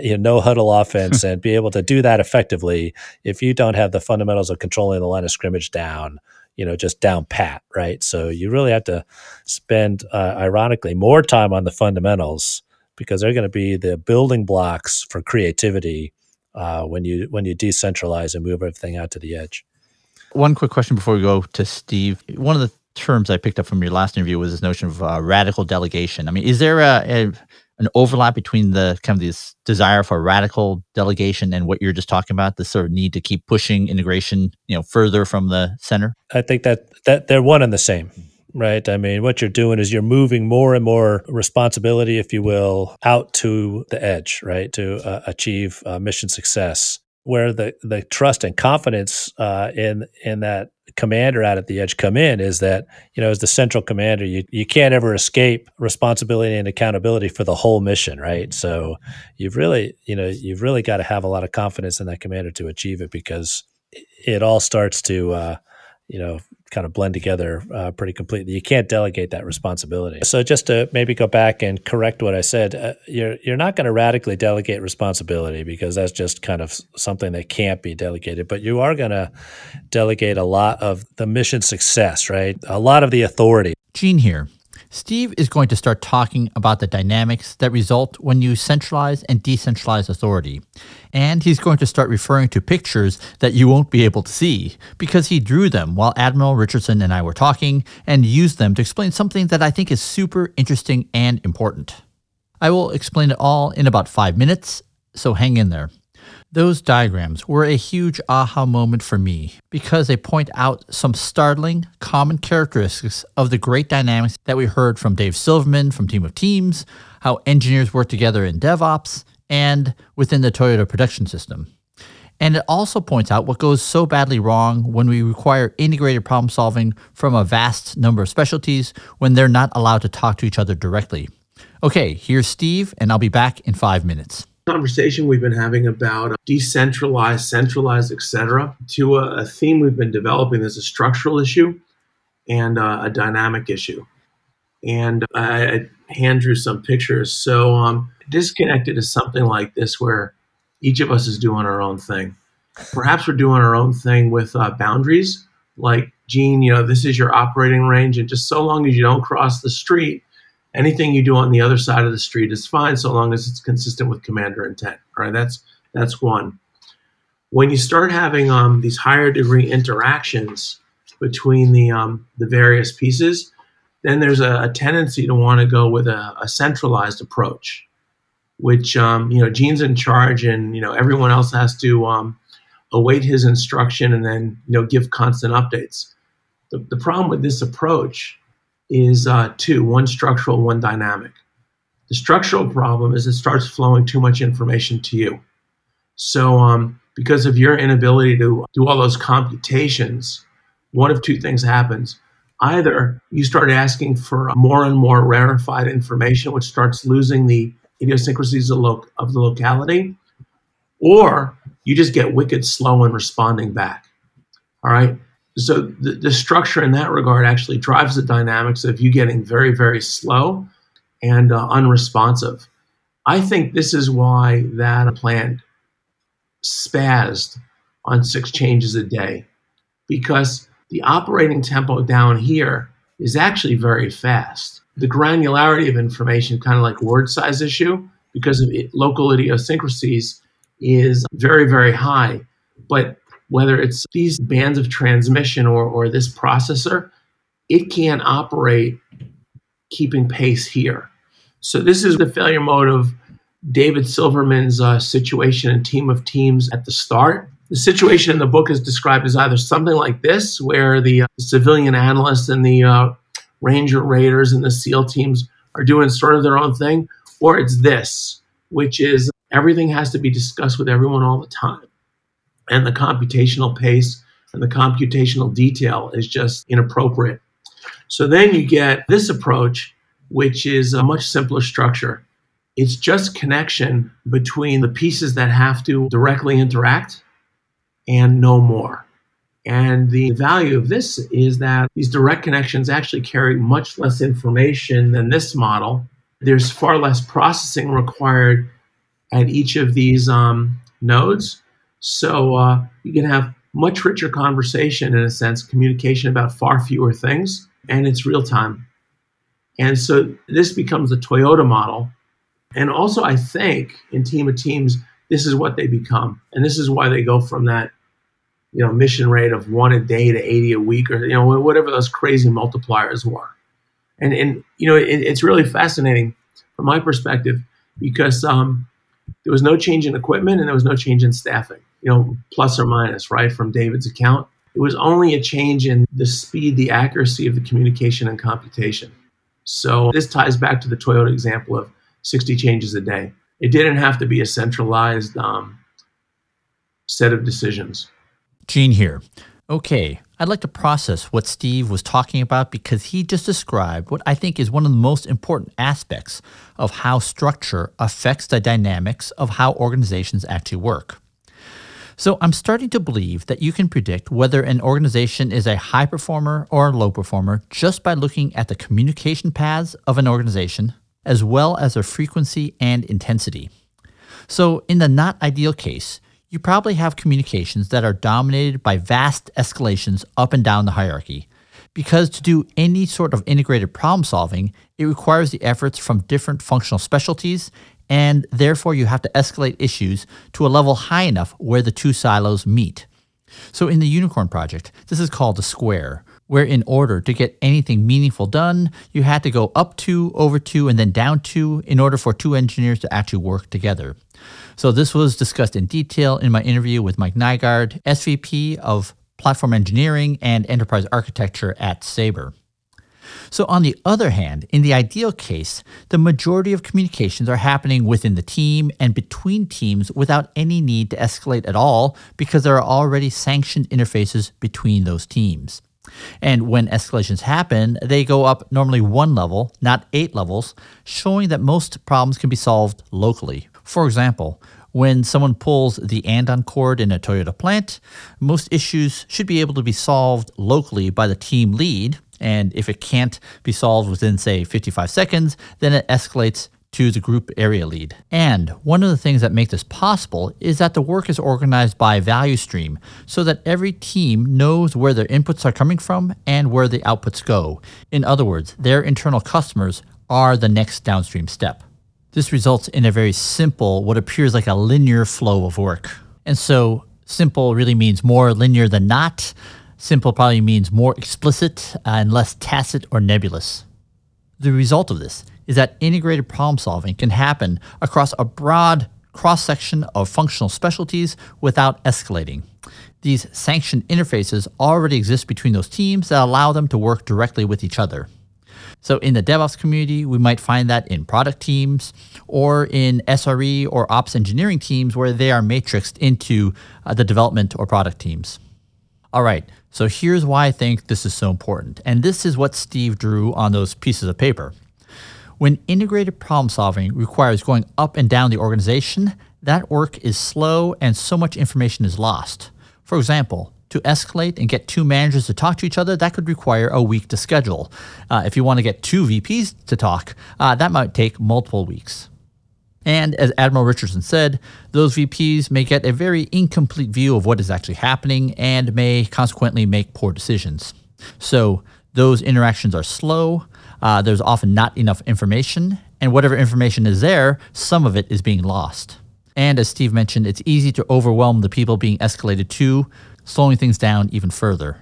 you know, no huddle offense (laughs) and be able to do that effectively if you don't have the fundamentals of controlling the line of scrimmage down, you know, just down pat, right? So you really have to spend, uh, ironically, more time on the fundamentals because they're going to be the building blocks for creativity uh, when you when you decentralize and move everything out to the edge. One quick question before we go to Steve. One of the terms I picked up from your last interview was this notion of uh, radical delegation. I mean, is there a, a an overlap between the kind of this desire for radical delegation and what you're just talking about, the sort of need to keep pushing integration, you know, further from the center? I think that that they're one and the same. Right. I mean, what you're doing is you're moving more and more responsibility, if you will, out to the edge, right, to uh, achieve uh, mission success where the the trust and confidence uh, in in that commander out at the edge come in is that you know as the central commander you you can't ever escape responsibility and accountability for the whole mission right? So you've really you know you've really got to have a lot of confidence in that commander to achieve it because it all starts to uh, you know, kind of blend together uh, pretty completely. You can't delegate that responsibility. So just to maybe go back and correct what I said, uh, you're you're not going to radically delegate responsibility because that's just kind of something that can't be delegated. But you are going to delegate a lot of the mission success, right? A lot of the authority. Gene here. Steve is going to start talking about the dynamics that result when you centralize and decentralize authority. And he's going to start referring to pictures that you won't be able to see because he drew them while Admiral Richardson and I were talking and used them to explain something that I think is super interesting and important. I will explain it all in about five minutes, so hang in there. Those diagrams were a huge aha moment for me because they point out some startling, common characteristics of the great dynamics that we heard from Dave Silverman from Team of Teams, how engineers work together in DevOps, and within the Toyota production system. And it also points out what goes so badly wrong when we require integrated problem solving from a vast number of specialties when they're not allowed to talk to each other directly. Okay, here's Steve, and I'll be back in five minutes conversation we've been having about decentralized, centralized, etc., to a, a, theme we've been developing. There's a structural issue and uh, a dynamic issue. And I, I hand drew some pictures. So um, disconnected is something like this, where each of us is doing our own thing. Perhaps we're doing our own thing with uh, boundaries, like Gene. You know, this is your operating range, and just so long as you don't cross the street, anything you do on the other side of the street is fine so long as it's consistent with commander intent. All right, that's that's one. When you start having um, these higher degree interactions between the um, the various pieces, then there's a, a tendency to want to go with a, a, centralized approach, which um, you know Gene's in charge, and you know everyone else has to um, await his instruction and then you know give constant updates. The, the problem with this approach is uh, two one structural, one dynamic. The structural problem is it starts flowing too much information to you. So, um, because of your inability to do all those computations, one of two things happens. Either you start asking for more and more rarefied information, which starts losing the idiosyncrasies of, lo- of the locality, or you just get wicked slow in responding back. All right so the, the structure in that regard actually drives the dynamics of you getting very very slow and uh, unresponsive. I think this is why that plant spazzed on six changes a day because the operating tempo down here is actually very fast. The granularity of information kind of like word size issue because of it, local idiosyncrasies is very very high. But whether it's these bands of transmission or, or this processor, it can't operate keeping pace here. So this is the failure mode of David Silverman's uh, situation and team of teams at the start. The situation in the book is described as either something like this, where the uh, civilian analysts and the uh, Ranger Raiders and the SEAL teams are doing sort of their own thing, or it's this, which is everything has to be discussed with everyone all the time and the computational pace and the computational detail is just inappropriate. So then you get this approach, which is a much simpler structure. It's just connection between the pieces that have to directly interact and no more. And the value of this is that these direct connections actually carry much less information than this model. There's far less processing required at each of these um, nodes. So uh, you can have much richer conversation in a sense, communication about far fewer things, and it's real time. And so this becomes the Toyota model. And also, I think in Team of Teams, this is what they become. And this is why they go from that, you know, mission rate of one a day to 80 a week or, you know, whatever those crazy multipliers were. And, and you know, it, it's really fascinating from my perspective because um, there was no change in equipment and there was no change in staffing you know, plus or minus, right, from David's account. It was only a change in the speed, the accuracy of the communication and computation. So this ties back to the Toyota example of 60 changes a day. It didn't have to be a centralized um, set of decisions. Gene here. Okay, I'd like to process what Steve was talking about because he just described what I think is one of the most important aspects of how structure affects the dynamics of how organizations actually work. So I'm starting to believe that you can predict whether an organization is a high performer or a low performer just by looking at the communication paths of an organization, as well as their frequency and intensity. So, in the not ideal case, you probably have communications that are dominated by vast escalations up and down the hierarchy. Because to do any sort of integrated problem solving, it requires the efforts from different functional specialties and therefore you have to escalate issues to a level high enough where the two silos meet. So in the Unicorn project, this is called the square, where in order to get anything meaningful done, you had to go up two, over two, and then down two in order for two engineers to actually work together. So this was discussed in detail in my interview with Mike Nygard, SVP of Platform Engineering and Enterprise Architecture at Sabre. So, on the other hand, in the ideal case, the majority of communications are happening within the team and between teams without any need to escalate at all because there are already sanctioned interfaces between those teams. And when escalations happen, they go up normally one level, not eight levels, showing that most problems can be solved locally. For example, when someone pulls the andon cord in a Toyota plant, most issues should be able to be solved locally by the team lead, and if it can't be solved within, say, 55 seconds, then it escalates to the group area lead. And one of the things that make this possible is that the work is organized by value stream so that every team knows where their inputs are coming from and where the outputs go. In other words, their internal customers are the next downstream step. This results in a very simple, what appears like a linear flow of work. And so simple really means more linear than not. Simple probably means more explicit uh, and less tacit or nebulous. The result of this is that integrated problem solving can happen across a broad cross section of functional specialties without escalating. These sanctioned interfaces already exist between those teams that allow them to work directly with each other. So, in the DevOps community, we might find that in product teams or in SRE or ops engineering teams where they are matrixed into uh, the development or product teams. All right, so here's why I think this is so important. And this is what Steve drew on those pieces of paper. When integrated problem solving requires going up and down the organization, that work is slow and so much information is lost. For example, to escalate and get two managers to talk to each other, that could require a week to schedule. Uh, if you want to get two VPs to talk, uh, that might take multiple weeks. And as Admiral Richardson said, those VPs may get a very incomplete view of what is actually happening and may consequently make poor decisions. So those interactions are slow. Uh, there's often not enough information, and whatever information is there, some of it is being lost. And as Steve mentioned, it's easy to overwhelm the people being escalated to, slowing things down even further.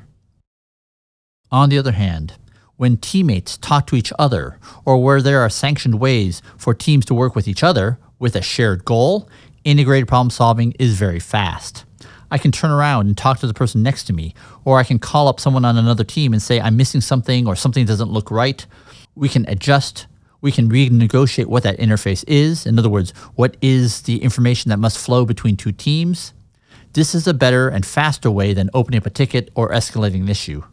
On the other hand, when teammates talk to each other or where there are sanctioned ways for teams to work with each other with a shared goal, integrated problem solving is very fast. I can turn around and talk to the person next to me, or I can call up someone on another team and say, I'm missing something or something doesn't look right. We can adjust. We can renegotiate what that interface is. In other words, what is the information that must flow between two teams? This is a better and faster way than opening up a ticket or escalating an issue.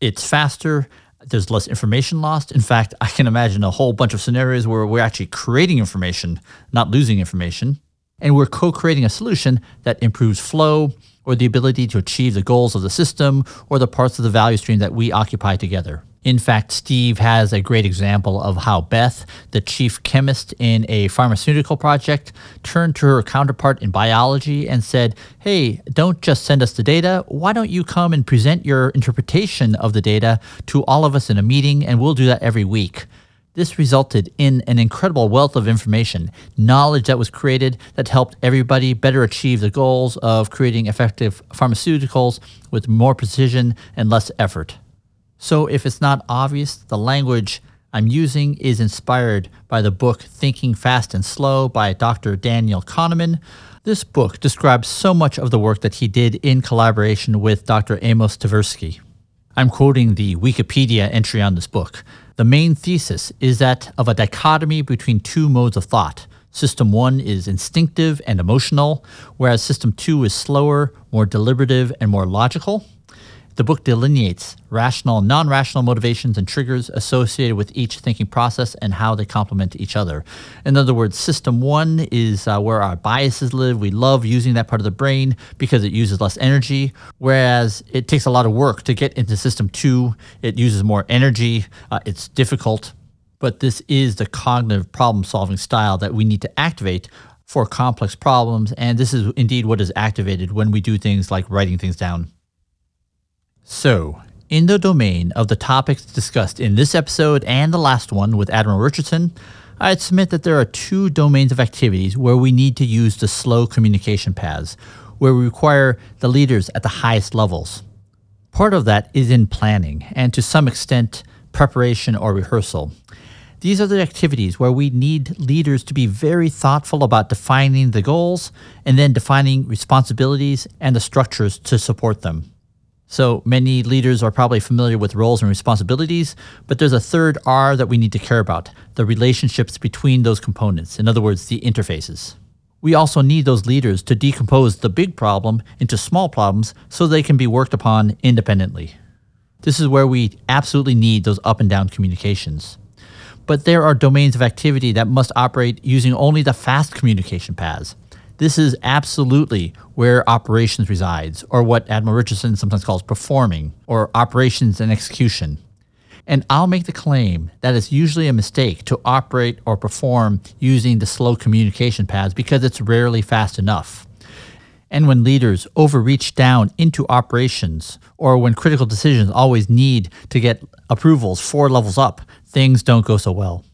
It's faster, there's less information lost. In fact, I can imagine a whole bunch of scenarios where we're actually creating information, not losing information. And we're co creating a solution that improves flow or the ability to achieve the goals of the system or the parts of the value stream that we occupy together. In fact, Steve has a great example of how Beth, the chief chemist in a pharmaceutical project, turned to her counterpart in biology and said, Hey, don't just send us the data. Why don't you come and present your interpretation of the data to all of us in a meeting, and we'll do that every week. This resulted in an incredible wealth of information, knowledge that was created that helped everybody better achieve the goals of creating effective pharmaceuticals with more precision and less effort. So, if it's not obvious, the language I'm using is inspired by the book Thinking Fast and Slow by Dr. Daniel Kahneman. This book describes so much of the work that he did in collaboration with Dr. Amos Tversky. I'm quoting the Wikipedia entry on this book. The main thesis is that of a dichotomy between two modes of thought. System one is instinctive and emotional, whereas system two is slower, more deliberative, and more logical. The book delineates rational and non rational motivations and triggers associated with each thinking process and how they complement each other. In other words, system one is uh, where our biases live. We love using that part of the brain because it uses less energy, whereas it takes a lot of work to get into system two. It uses more energy, uh, it's difficult. But this is the cognitive problem solving style that we need to activate for complex problems. And this is indeed what is activated when we do things like writing things down. So, in the domain of the topics discussed in this episode and the last one with Admiral Richardson, I'd submit that there are two domains of activities where we need to use the slow communication paths, where we require the leaders at the highest levels. Part of that is in planning, and to some extent, preparation or rehearsal. These are the activities where we need leaders to be very thoughtful about defining the goals and then defining responsibilities and the structures to support them. So many leaders are probably familiar with roles and responsibilities, but there's a third R that we need to care about the relationships between those components. In other words, the interfaces. We also need those leaders to decompose the big problem into small problems so they can be worked upon independently. This is where we absolutely need those up and down communications. But there are domains of activity that must operate using only the fast communication paths. This is absolutely where operations resides, or what Admiral Richardson sometimes calls performing, or operations and execution. And I'll make the claim that it's usually a mistake to operate or perform using the slow communication paths because it's rarely fast enough. And when leaders overreach down into operations, or when critical decisions always need to get approvals four levels up, things don't go so well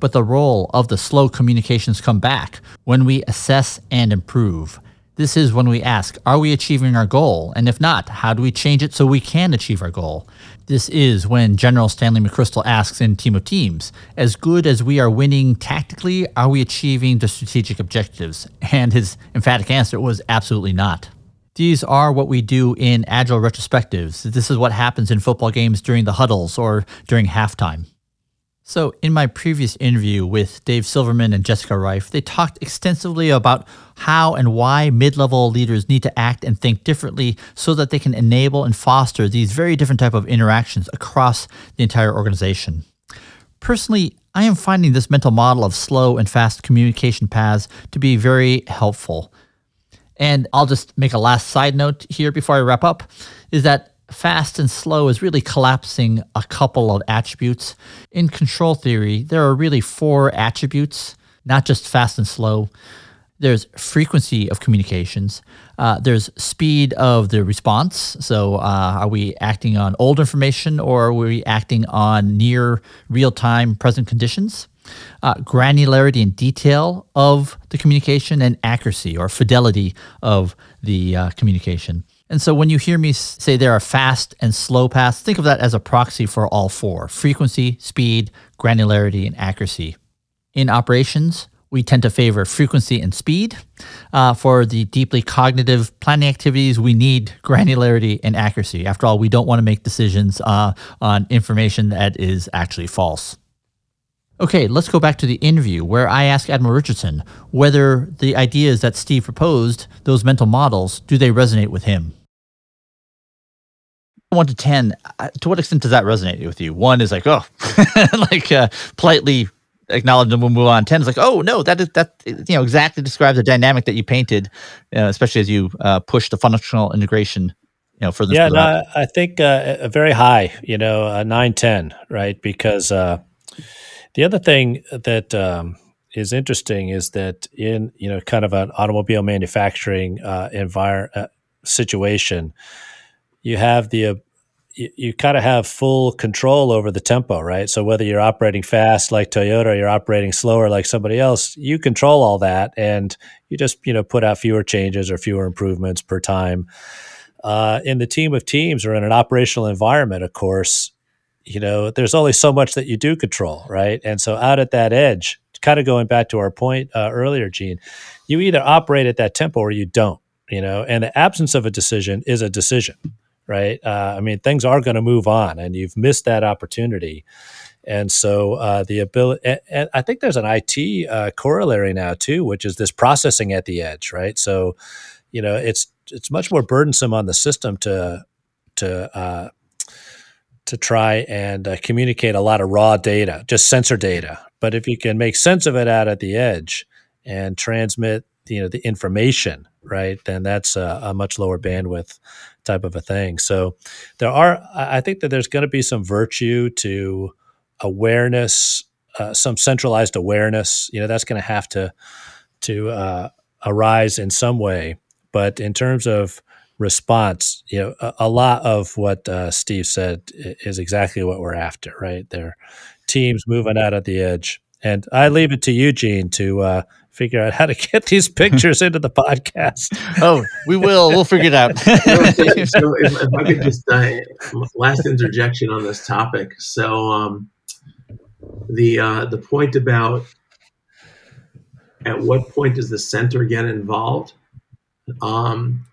but the role of the slow communications come back when we assess and improve. This is when we ask, are we achieving our goal? And if not, how do we change it so we can achieve our goal? This is when General Stanley McChrystal asks in Team of Teams, as good as we are winning tactically, are we achieving the strategic objectives? And his emphatic answer was absolutely not. These are what we do in agile retrospectives. This is what happens in football games during the huddles or during halftime. So, in my previous interview with Dave Silverman and Jessica Reif, they talked extensively about how and why mid level leaders need to act and think differently so that they can enable and foster these very different type of interactions across the entire organization. Personally, I am finding this mental model of slow and fast communication paths to be very helpful. And I'll just make a last side note here before I wrap up is that fast and slow is really collapsing a couple of attributes. In control theory, there are really four attributes, not just fast and slow. There's frequency of communications. Uh, there's speed of the response. So, uh, are we acting on old information or are we acting on near real time present conditions? Uh, granularity and detail of the communication and accuracy or fidelity of the uh, communication. And so when you hear me say there are fast and slow paths, think of that as a proxy for all four frequency, speed, granularity, and accuracy. In operations, we tend to favor frequency and speed. Uh, for the deeply cognitive planning activities, we need granularity and accuracy. After all, we don't want to make decisions uh, on information that is actually false. Okay, let's go back to the interview where I asked Admiral Richardson whether the ideas that Steve proposed, those mental models, do they resonate with him? One to ten, uh, to what extent does that resonate with you? One is like, oh, (laughs) like uh, politely acknowledge and we'll move on. Ten is like, oh no, that is that you know exactly describes the dynamic that you painted, uh, especially as you uh, push the functional integration. You know, further. Yeah, no, I think uh, a very high. You know, a nine ten, right? Because uh, the other thing that um, is interesting is that in you know kind of an automobile manufacturing uh, environment uh, situation, you have the uh, you, you kind of have full control over the tempo, right? So whether you're operating fast like Toyota, or you're operating slower like somebody else, you control all that, and you just you know put out fewer changes or fewer improvements per time. Uh, in the team of teams or in an operational environment, of course, you know, there's only so much that you do control, right? And so out at that edge, kind of going back to our point uh, earlier, Gene, you either operate at that tempo or you don't, you know, and the absence of a decision is a decision, right? Uh, I mean, things are going to move on and you've missed that opportunity. And so uh, the ability, and, and, I think there's an IT uh, corollary now too, which is this processing at the edge, right? So, you know, it's it's much more burdensome on the system to to uh, to try and uh, communicate a lot of raw data, just sensor data. But if you can make sense of it out at the edge and transmit, you know, the information, right, then that's a, a much lower bandwidth type of a thing. So there are, I think that there's going to be some virtue to awareness, uh, some centralized awareness. You know, that's going to have to to uh, arise in some way. But in terms of response, you know, a, a lot of what uh, Steve said is exactly what we're after, right? there teams moving out at the edge. And I leave it to you, Gene, to uh, figure out how to get these (laughs) pictures into the podcast. oh, we will. We'll figure it out. (laughs) (laughs) so if, if, I could just uh, last interjection on this topic. So um, the uh, the point about at what point does the center get involved? Um,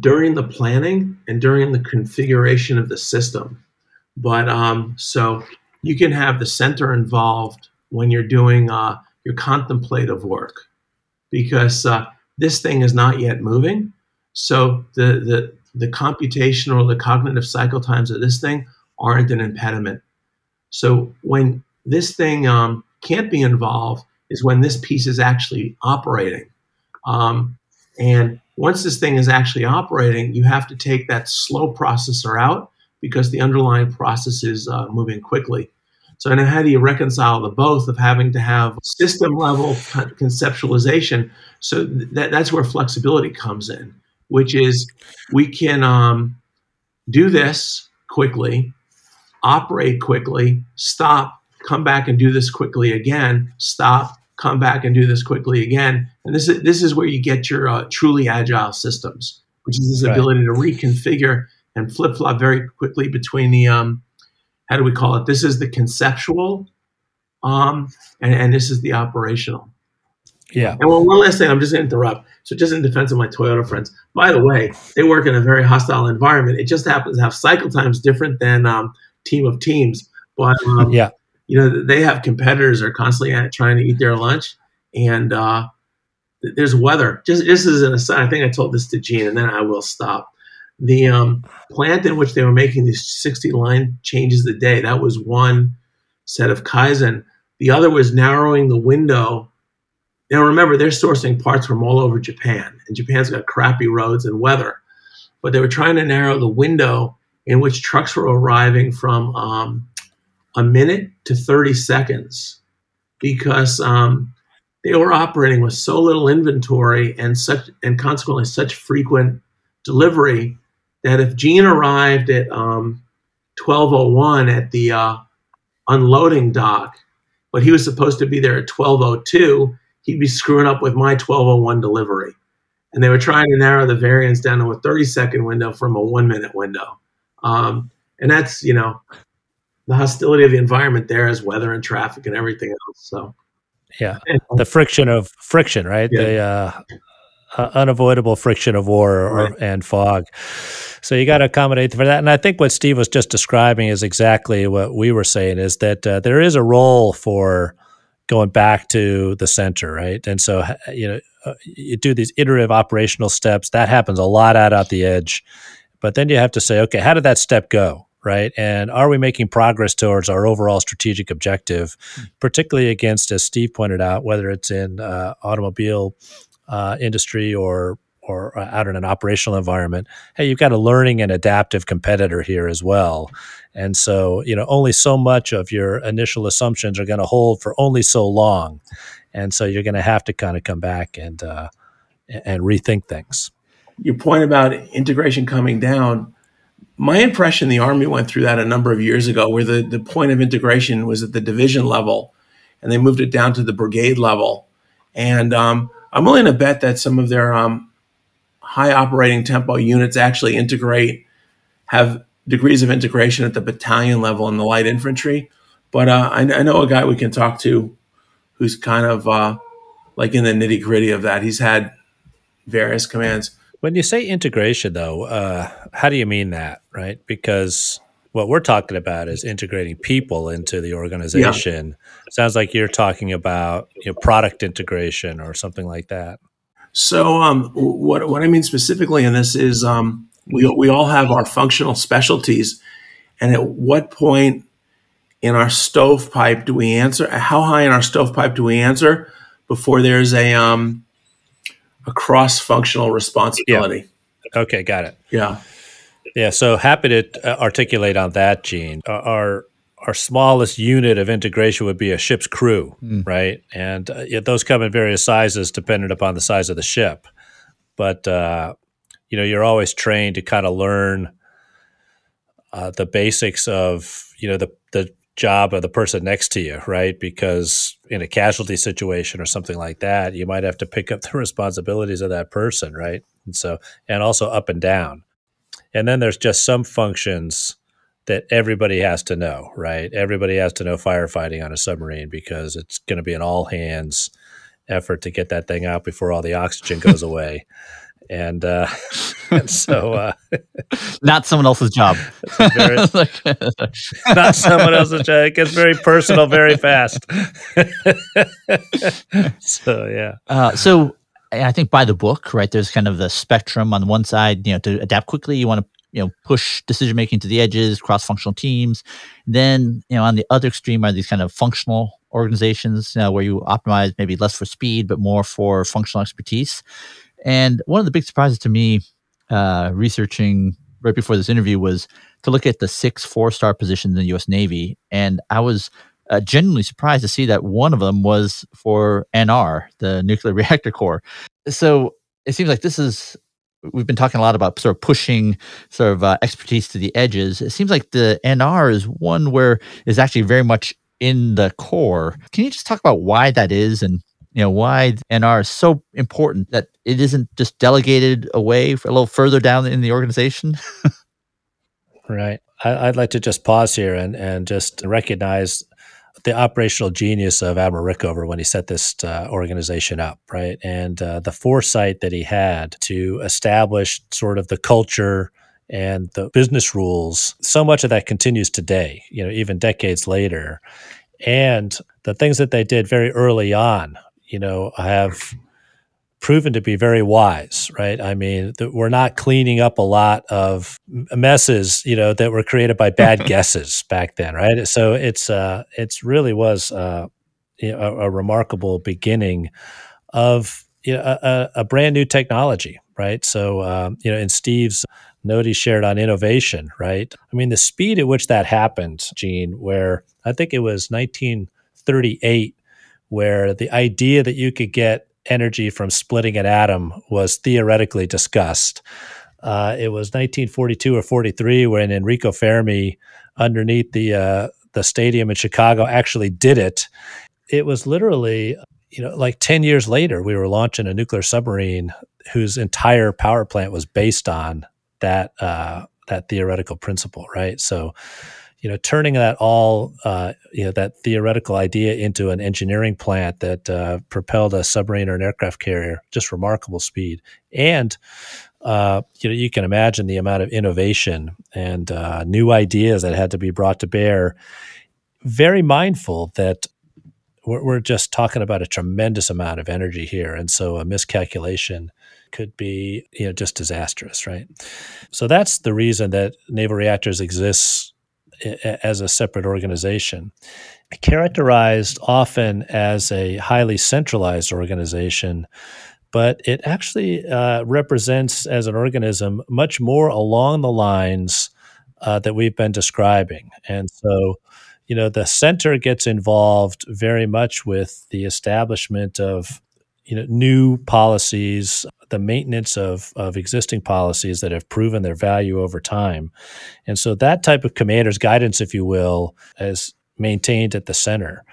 during the planning and during the configuration of the system. But um, so you can have the center involved when you're doing uh, your contemplative work because uh, this thing is not yet moving. So the, the, the computational, the cognitive cycle times of this thing aren't an impediment. So when this thing um, can't be involved is when this piece is actually operating. Um, and once this thing is actually operating, you have to take that slow processor out because the underlying process is uh, moving quickly. So, now how do you reconcile the both of having to have system level conceptualization? So that, that's where flexibility comes in, which is we can um, do this quickly, operate quickly, stop, come back and do this quickly again, stop, come back and do this quickly again. And this is this is where you get your uh, truly agile systems, which is this right. ability to reconfigure and flip flop very quickly between the um, how do we call it? This is the conceptual, um, and, and this is the operational. Yeah. And well, one last thing, I'm just going to interrupt. So, just in defense of my Toyota friends, by the way, they work in a very hostile environment. It just happens to have cycle times different than um, Team of Teams, but um, yeah, you know, they have competitors are constantly trying to eat their lunch, and uh, there's weather. Just this is an aside. I think I told this to Gene, and then I will stop. The um, plant in which they were making these 60 line changes a day, that was one set of Kaizen. The other was narrowing the window. Now, remember, they're sourcing parts from all over Japan, and Japan's got crappy roads and weather. But they were trying to narrow the window in which trucks were arriving from um, a minute to 30 seconds because um, they were operating with so little inventory and such and consequently such frequent delivery that if Gene arrived at um, 1201 at the uh, unloading dock, but he was supposed to be there at 1202, he'd be screwing up with my 1201 delivery. And they were trying to narrow the variance down to a 30 second window from a one minute window. Um, and that's, you know, the hostility of the environment there is weather and traffic and everything else. So, yeah, the friction of friction, right? Yeah. The uh, uh, unavoidable friction of war or, right. and fog. So you got to accommodate for that. And I think what Steve was just describing is exactly what we were saying: is that uh, there is a role for going back to the center, right? And so you know uh, you do these iterative operational steps. That happens a lot out at the edge, but then you have to say, okay, how did that step go? right? And are we making progress towards our overall strategic objective, mm-hmm. particularly against, as Steve pointed out, whether it's in uh, automobile uh, industry or or uh, out in an operational environment? Hey, you've got a learning and adaptive competitor here as well. And so, you know, only so much of your initial assumptions are going to hold for only so long, and so you're going to have to kind of come back and uh, and rethink things. Your point about integration coming down my impression the army went through that a number of years ago where the, the point of integration was at the division level and they moved it down to the brigade level and um, i'm willing to bet that some of their um, high operating tempo units actually integrate have degrees of integration at the battalion level in the light infantry. But uh, I, I, know a guy we can talk to who's kind of uh, like in the nitty gritty of that. He's had various commands. When you say integration, though, uh, how do you mean that, right? Because what we're talking about is integrating people into the organization. Yeah. Sounds like you're talking about you know, product integration or something like that. So, um, what what I mean specifically in this is um, We, we all have our functional specialties. And at what point in our stovepipe do we answer? How high in our stovepipe do we answer before there's a um, a cross functional responsibility? Yeah. Okay, got it. Yeah. Yeah, so happy to uh, articulate on that, Gene. Our our smallest unit of integration would be a ship's crew, mm. right? And uh, those come in various sizes depending upon the size of the ship. But uh, you know, you're always trained to kind of learn uh, the basics of you know the the job of the person next to you, right? Because in a casualty situation or something like that, you might have to pick up the (laughs) responsibilities of that person, right? And so, and also up and down. And then there's just some functions that everybody has to know, right? Everybody has to know firefighting on a submarine because it's going to be an all hands effort to get that thing out before all the oxygen goes (laughs) away. And, uh, (laughs) and so, uh, (laughs) not someone else's job. Very, not someone else's job. It gets very personal very fast. so, yeah. Uh, so, I think by the book, right? There's kind of the spectrum on one side. You know, to adapt quickly, you want to you know push decision making to the edges, cross functional teams. Then you know on the other extreme are these kind of functional organizations you know, where you optimize maybe less for speed but more for functional expertise. And one of the big surprises to me uh, researching right before this interview was to look at the six four star positions in the U.S. Navy, and I was uh, genuinely surprised to see that one of them was for NR, the nuclear (laughs) reactor core. So it seems like this is we've been talking a lot about sort of pushing sort of uh, expertise to the edges. It seems like the NR is one where is actually very much in the core. Can you just talk about why that is and you know why NR is so important that it isn't just delegated away a little further down in the organization? (laughs) right. I'd like to just pause here and, and just recognize the operational genius of Admiral Rickover when he set this uh, organization up, right? And uh, the foresight that he had to establish sort of the culture and the business rules. So much of that continues today, you know, even decades later. And the things that they did very early on, you know, have proven to be very wise, right? I mean, we're not cleaning up a lot of messes, you know, that were created by bad (laughs) guesses back then, right? So it's uh, it's really was uh, you know, a, a, remarkable beginning of you know, a, a, brand new technology, right? So um, you know, in Steve's note he shared on innovation, right? I mean, the speed at which that happened, Gene, where I think it was 1938, where the idea that you could get energy from splitting an atom was theoretically discussed. Uh, it was 1942 or 43 when Enrico Fermi, underneath the uh, the stadium in Chicago, actually did it. It was literally, you know, like 10 years later, we were launching a nuclear submarine whose entire power plant was based on that uh, that theoretical principle, right? So you know, turning that all, uh, you know, that theoretical idea into an engineering plant that uh, propelled a submarine or an aircraft carrier, just remarkable speed. And, uh, you know, you can imagine the amount of innovation and uh, new ideas that had to be brought to bear. Very mindful that we're, we're just talking about a tremendous amount of energy here. And so a miscalculation could be, you know, just disastrous, right? So that's the reason that naval reactors exists as a separate organization. Characterized often as a highly centralized organization, but it actually uh, represents as an organism much more along the lines uh, that we've been describing. And so, you know, the center gets involved very much with the establishment of you know new policies the maintenance of, of existing policies that have proven their value over time. And so that type of commander's guidance, if you will, is maintained at the center.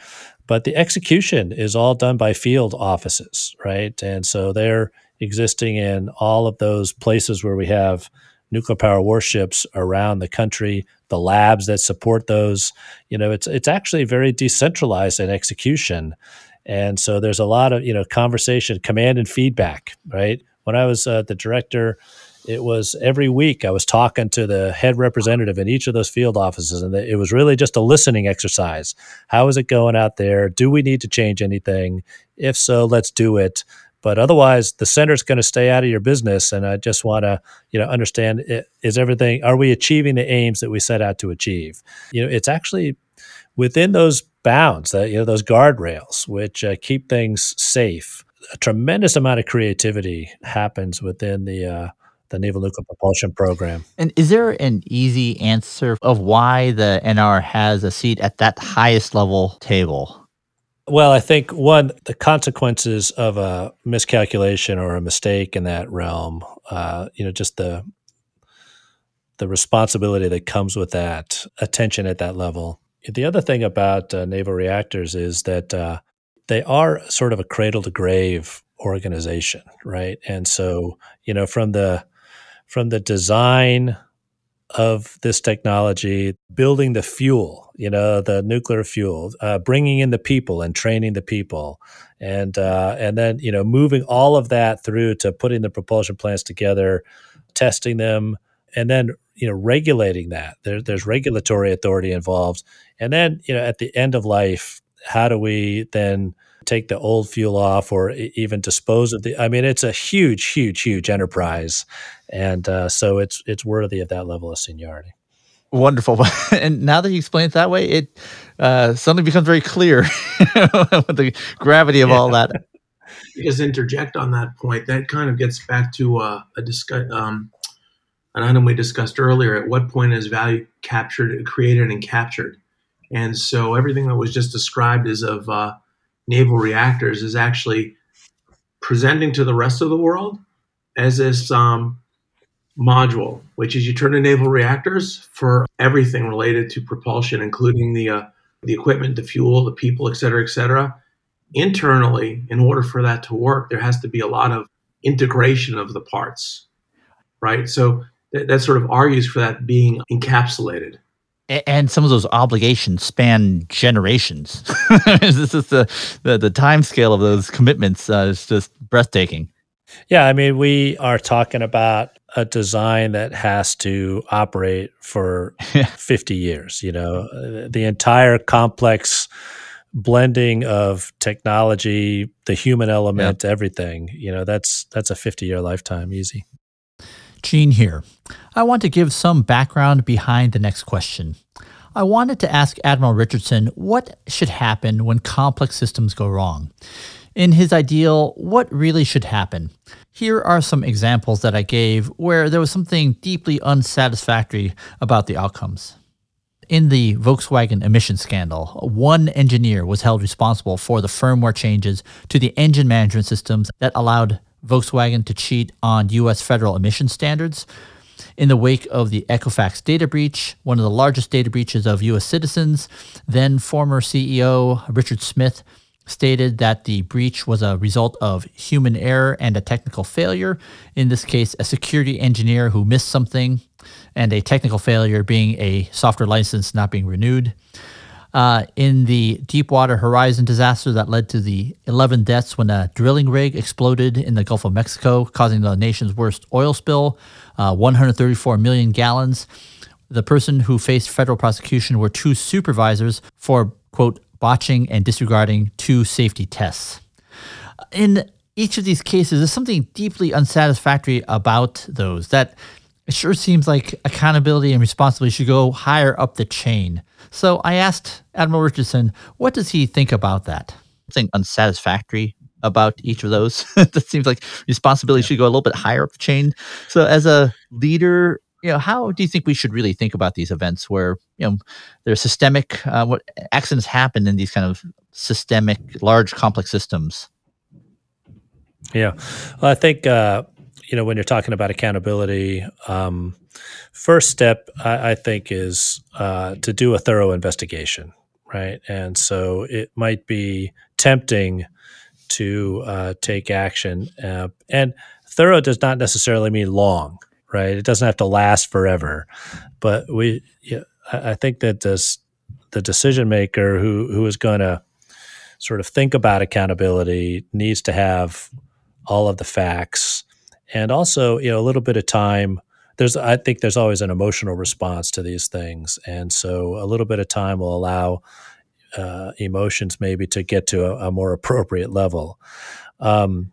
But the execution is all done by field offices, right? And so they're existing in all of those places where we have nuclear power warships around the country, the labs that support those. You know, it's it's actually very decentralized in execution. And so there's a lot of, you know, conversation, command and feedback, right? When I was uh, the director, it was every week I was talking to the head representative in each of those field offices, and it was really just a listening exercise. How is it going out there? Do we need to change anything? If so, let's do it. but otherwise the center's going to stay out of your business and i just want to you know understand is everything are we achieving the aims that we set out to achieve you know it's actually within those bounds that you know those guardrails which uh, keep things safe a tremendous amount of creativity happens within the uh, the Naval Nuclear Propulsion Program. And is there an easy answer of why the NR has a seat at that highest level table? Well, I think one, the consequences of a miscalculation or a mistake in that realm, uh, you know, just the the responsibility that comes with that attention at that level. The other thing about uh, naval reactors is that uh, they are sort of a cradle to grave organization, right? And so, you know, from the from the design of this technology, building the fuel, you know, the nuclear fuel, uh, bringing in the people and training the people, and uh, and then you know moving all of that through to putting the propulsion plants together, testing them, and then you know regulating that. There, there's regulatory authority involved, and then you know at the end of life, how do we then take the old fuel off or even dispose of the i mean it's a huge huge huge enterprise. And uh, so it's it's worthy of that level of seniority. Wonderful. (laughs) And now that you explain it that way it uh, suddenly becomes very clear (laughs) the gravity of yeah. all that. (laughs) Just interject on that point that kind of gets back to uh, a discuss um, an item we discussed earlier. At what point is value captured created and captured and so everything that was just described as of uh, naval reactors is actually presenting to the rest of the world as this um, module, which is you turn to naval reactors for everything related to propulsion, including the uh, the equipment, the fuel, the people, et cetera, et cetera. Internally, in order for that to work, there has to be a lot of integration of the parts, right? So that, that sort of argues for that being encapsulated and some of those obligations span generations. (laughs) this is the, the, the time scale of those commitments uh, is just breathtaking. Yeah, I mean, we are talking about a design that has to operate for (laughs) 50 years. You know, the entire complex blending of technology, the human element, yeah. everything. You know, that's that's a 50 year lifetime, easy. Gene here. I want to give some background behind the next question. I wanted to ask Admiral Richardson what should happen when complex systems go wrong. In his ideal, what really should happen? Here are some examples that I gave where there was something deeply unsatisfactory about the outcomes. In the Volkswagen emission scandal, one engineer was held responsible for the firmware changes to the engine management systems that allowed Volkswagen to cheat on U.S. federal emission standards. In the wake of the Equifax data breach, one of the largest data breaches of U.S. citizens, then former CEO Richard Smith stated that the breach was a result of human error and a technical failure. In this case, a security engineer who missed something, and a technical failure being a software license not being renewed uh, in the Deepwater Horizon disaster that led to the 11 deaths when a drilling rig exploded in the Gulf of Mexico, causing the nation's worst oil spill, uh, 134 million gallons. The person who faced federal prosecution were two supervisors for, quote, botching and disregarding two safety tests. In each of these cases, there's something deeply unsatisfactory about those that it sure seems like accountability and responsibility should go higher up the chain. So I asked Admiral Richardson, what does he think about that? Something unsatisfactory about each of those. (laughs) that seems like responsibility yeah. should go a little bit higher up the chain. So as a leader, you know, how do you think we should really think about these events where you know there's systemic uh, what accidents happen in these kind of systemic, large, complex systems? Yeah, well, I think uh, you know, when you're talking about accountability, um, first step I, I think is uh, to do a thorough investigation, right? And so it might be tempting to uh, take action, uh, and thorough does not necessarily mean long, right? It doesn't have to last forever, but we, yeah, I, I think that this the decision maker who who is going to sort of think about accountability needs to have all of the facts and also you know a little bit of time there's i think there's always an emotional response to these things and so a little bit of time will allow uh, emotions maybe to get to a, a more appropriate level um,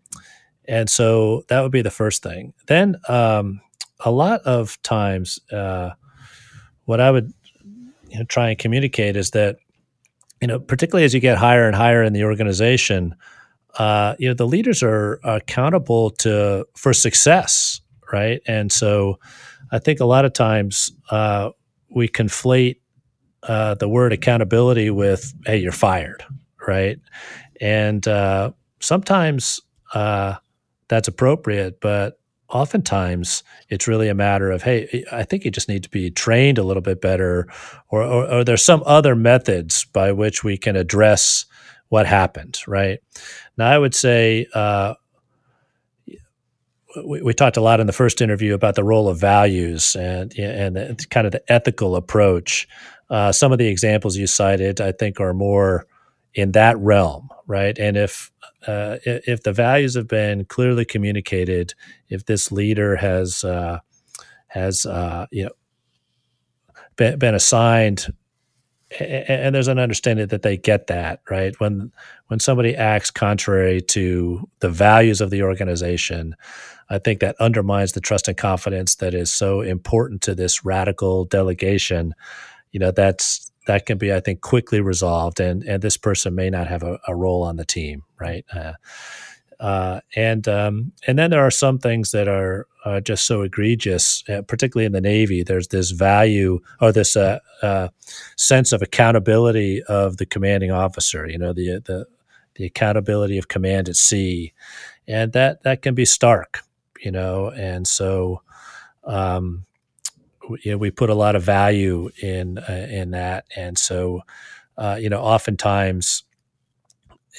And so that would be the first thing. Then um, a lot of times, uh, what I would you know, try and communicate is that you know, particularly as you get higher and higher in the organization, uh, you know, the leaders are accountable to for success, right? And so, I think a lot of times uh, we conflate uh, the word accountability with "Hey, you're fired," right? And uh, sometimes uh, that's appropriate, but oftentimes it's really a matter of hey i think you just need to be trained a little bit better or, or, or, there's some other methods by which we can address what happened right? Now i would say uh, we, we, talked a lot in the first interview about the role of values and and the, kind of the ethical approach. Uh, some of the examples you cited i think are more in that realm right? And if uh, if the values have been clearly communicated, if this leader has uh, has uh, you know been, been assigned, and, there's an understanding that they get that right when when somebody acts contrary to the values of the organization, I think that undermines the trust and confidence that is so important to this radical delegation. You know that's that can be, I think, quickly resolved, and and this person may not have a, a role on the team, right? Uh, uh, and um, and then there are some things that are uh, just so egregious, uh, particularly in the Navy. There's this value or this uh, uh, sense of accountability of the commanding officer. You know, the the the accountability of command at sea, and that that can be stark. You know, and so. Um, you know, we put a lot of value in uh, in that, and so you know, oftentimes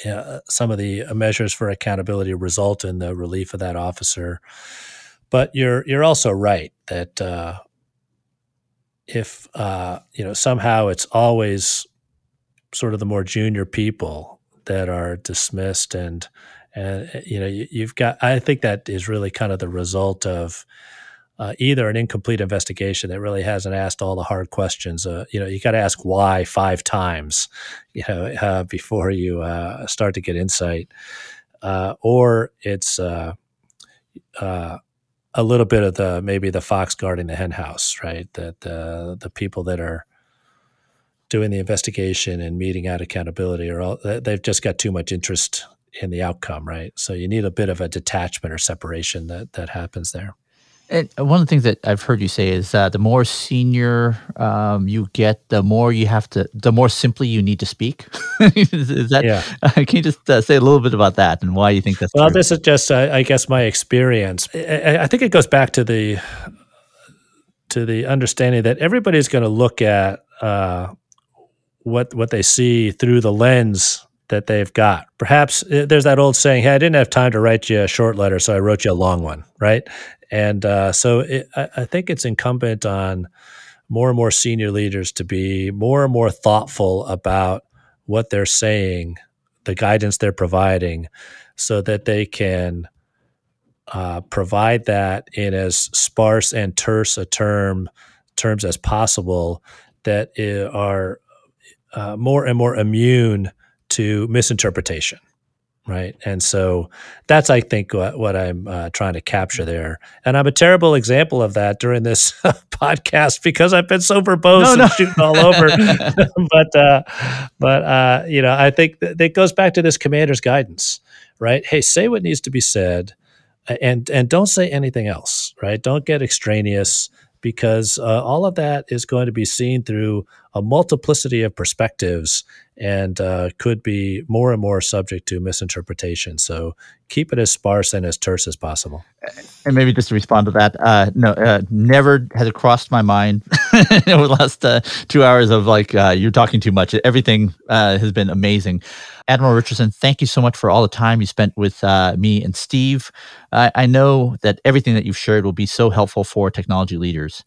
uh, some of the measures for accountability result in the relief of that officer. But you're you're also right that uh, if uh, you know somehow it's always sort of the more junior people that are dismissed and and you know you, have got I think that is really kind of the result of uh, either an incomplete investigation that really hasn't asked all the hard questions. Uh, you know, you got to ask why five times, you know, (laughs) uh, before you uh, start to get insight, uh, or it's uh, a little bit of the maybe the fox guarding the henhouse, right? That the the people that are doing the investigation and meting out accountability are all they've just got too much interest in the outcome, right? So you need a bit of a detachment or separation that that happens there. And one of the things that I've heard you say is uh, the more senior um, you get, the more you have to, the more simply you need to speak. (laughs) is, is, that? Yeah. Uh, (laughs) can you just uh, say a little bit about that and why you think that's? Well, true? this is just, I guess, my experience. I, I, think it goes back to the to the understanding that everybody's going to look at uh, what what they see through the lens that they've got. Perhaps uh, there's that old saying, "Hey, I didn't have time to write you a short letter, so I wrote you a long one." Right? And uh, so it, I, I think it's incumbent on more and more senior leaders to be more and more thoughtful about what they're saying, the guidance they're providing, so that they can uh, provide that in as sparse and terse a term terms as possible that are uh, more and more immune to misinterpretation right. And so that's i think what, what i'm uh, trying to capture there. And i'm a terrible example of that during this (laughs) podcast because i've been so verbose no, and shooting all over. (laughs) But uh, but uh, you know i think that it goes back to this commander's guidance right? Hey say what needs to be said and and don't say anything else right? Don't get extraneous because uh, all of that is going to be seen through a multiplicity of perspectives and uh, could be more and more subject to misinterpretation. So keep it as sparse and as terse as possible. And maybe just to respond to that, uh, no, uh, never has it crossed my mind (laughs) over the last uh, two hours of like uh, you're talking too much. Everything uh, has been amazing. Admiral Richardson, thank you so much for all the time you spent with me and Steve. I know that everything that you've shared will be so helpful for technology leaders.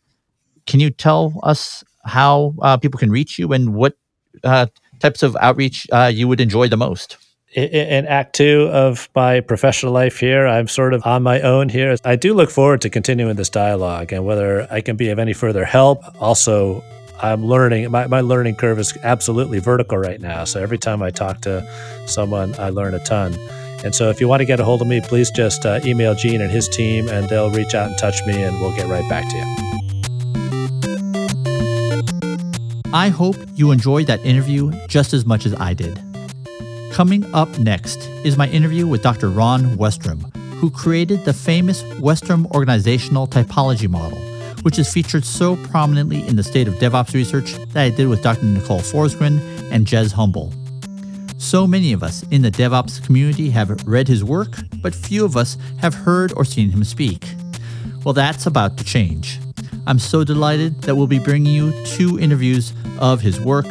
Can you tell us how people can reach you and what types of outreach uh, you would enjoy the most? in act two of my professional life here, I'm sort of on my own here. I do look forward to continuing this dialogue and whether I can be of any further help. Also, I'm learning, my, my learning curve is absolutely vertical right now. So every time I talk to someone, I learn a ton. And so if you want to get a hold of me, please just uh, email Gene and his team, and they'll reach out and touch me, and we'll get right back to you. I hope you enjoyed that interview just as much as I did. Coming up next is my interview with Dr. Ron Westrum, who created the famous Westrum organizational typology model, which is featured so prominently in the state of DevOps research that I did with Dr. Nicole Forsgren and Jez Humble. So many of us in the DevOps community have read his work, but few of us have heard or seen him speak. Well, that's about to change. I'm so delighted that we'll be bringing you two interviews of his work,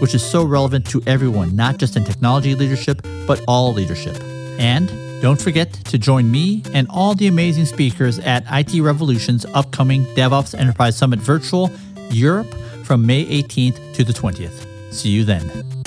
which is so relevant to everyone, not just in technology leadership, but all leadership. And don't forget to join me and all the amazing speakers at IT Revolution's upcoming DevOps Enterprise Summit Virtual Europe from May 18th to the 20th. See you then.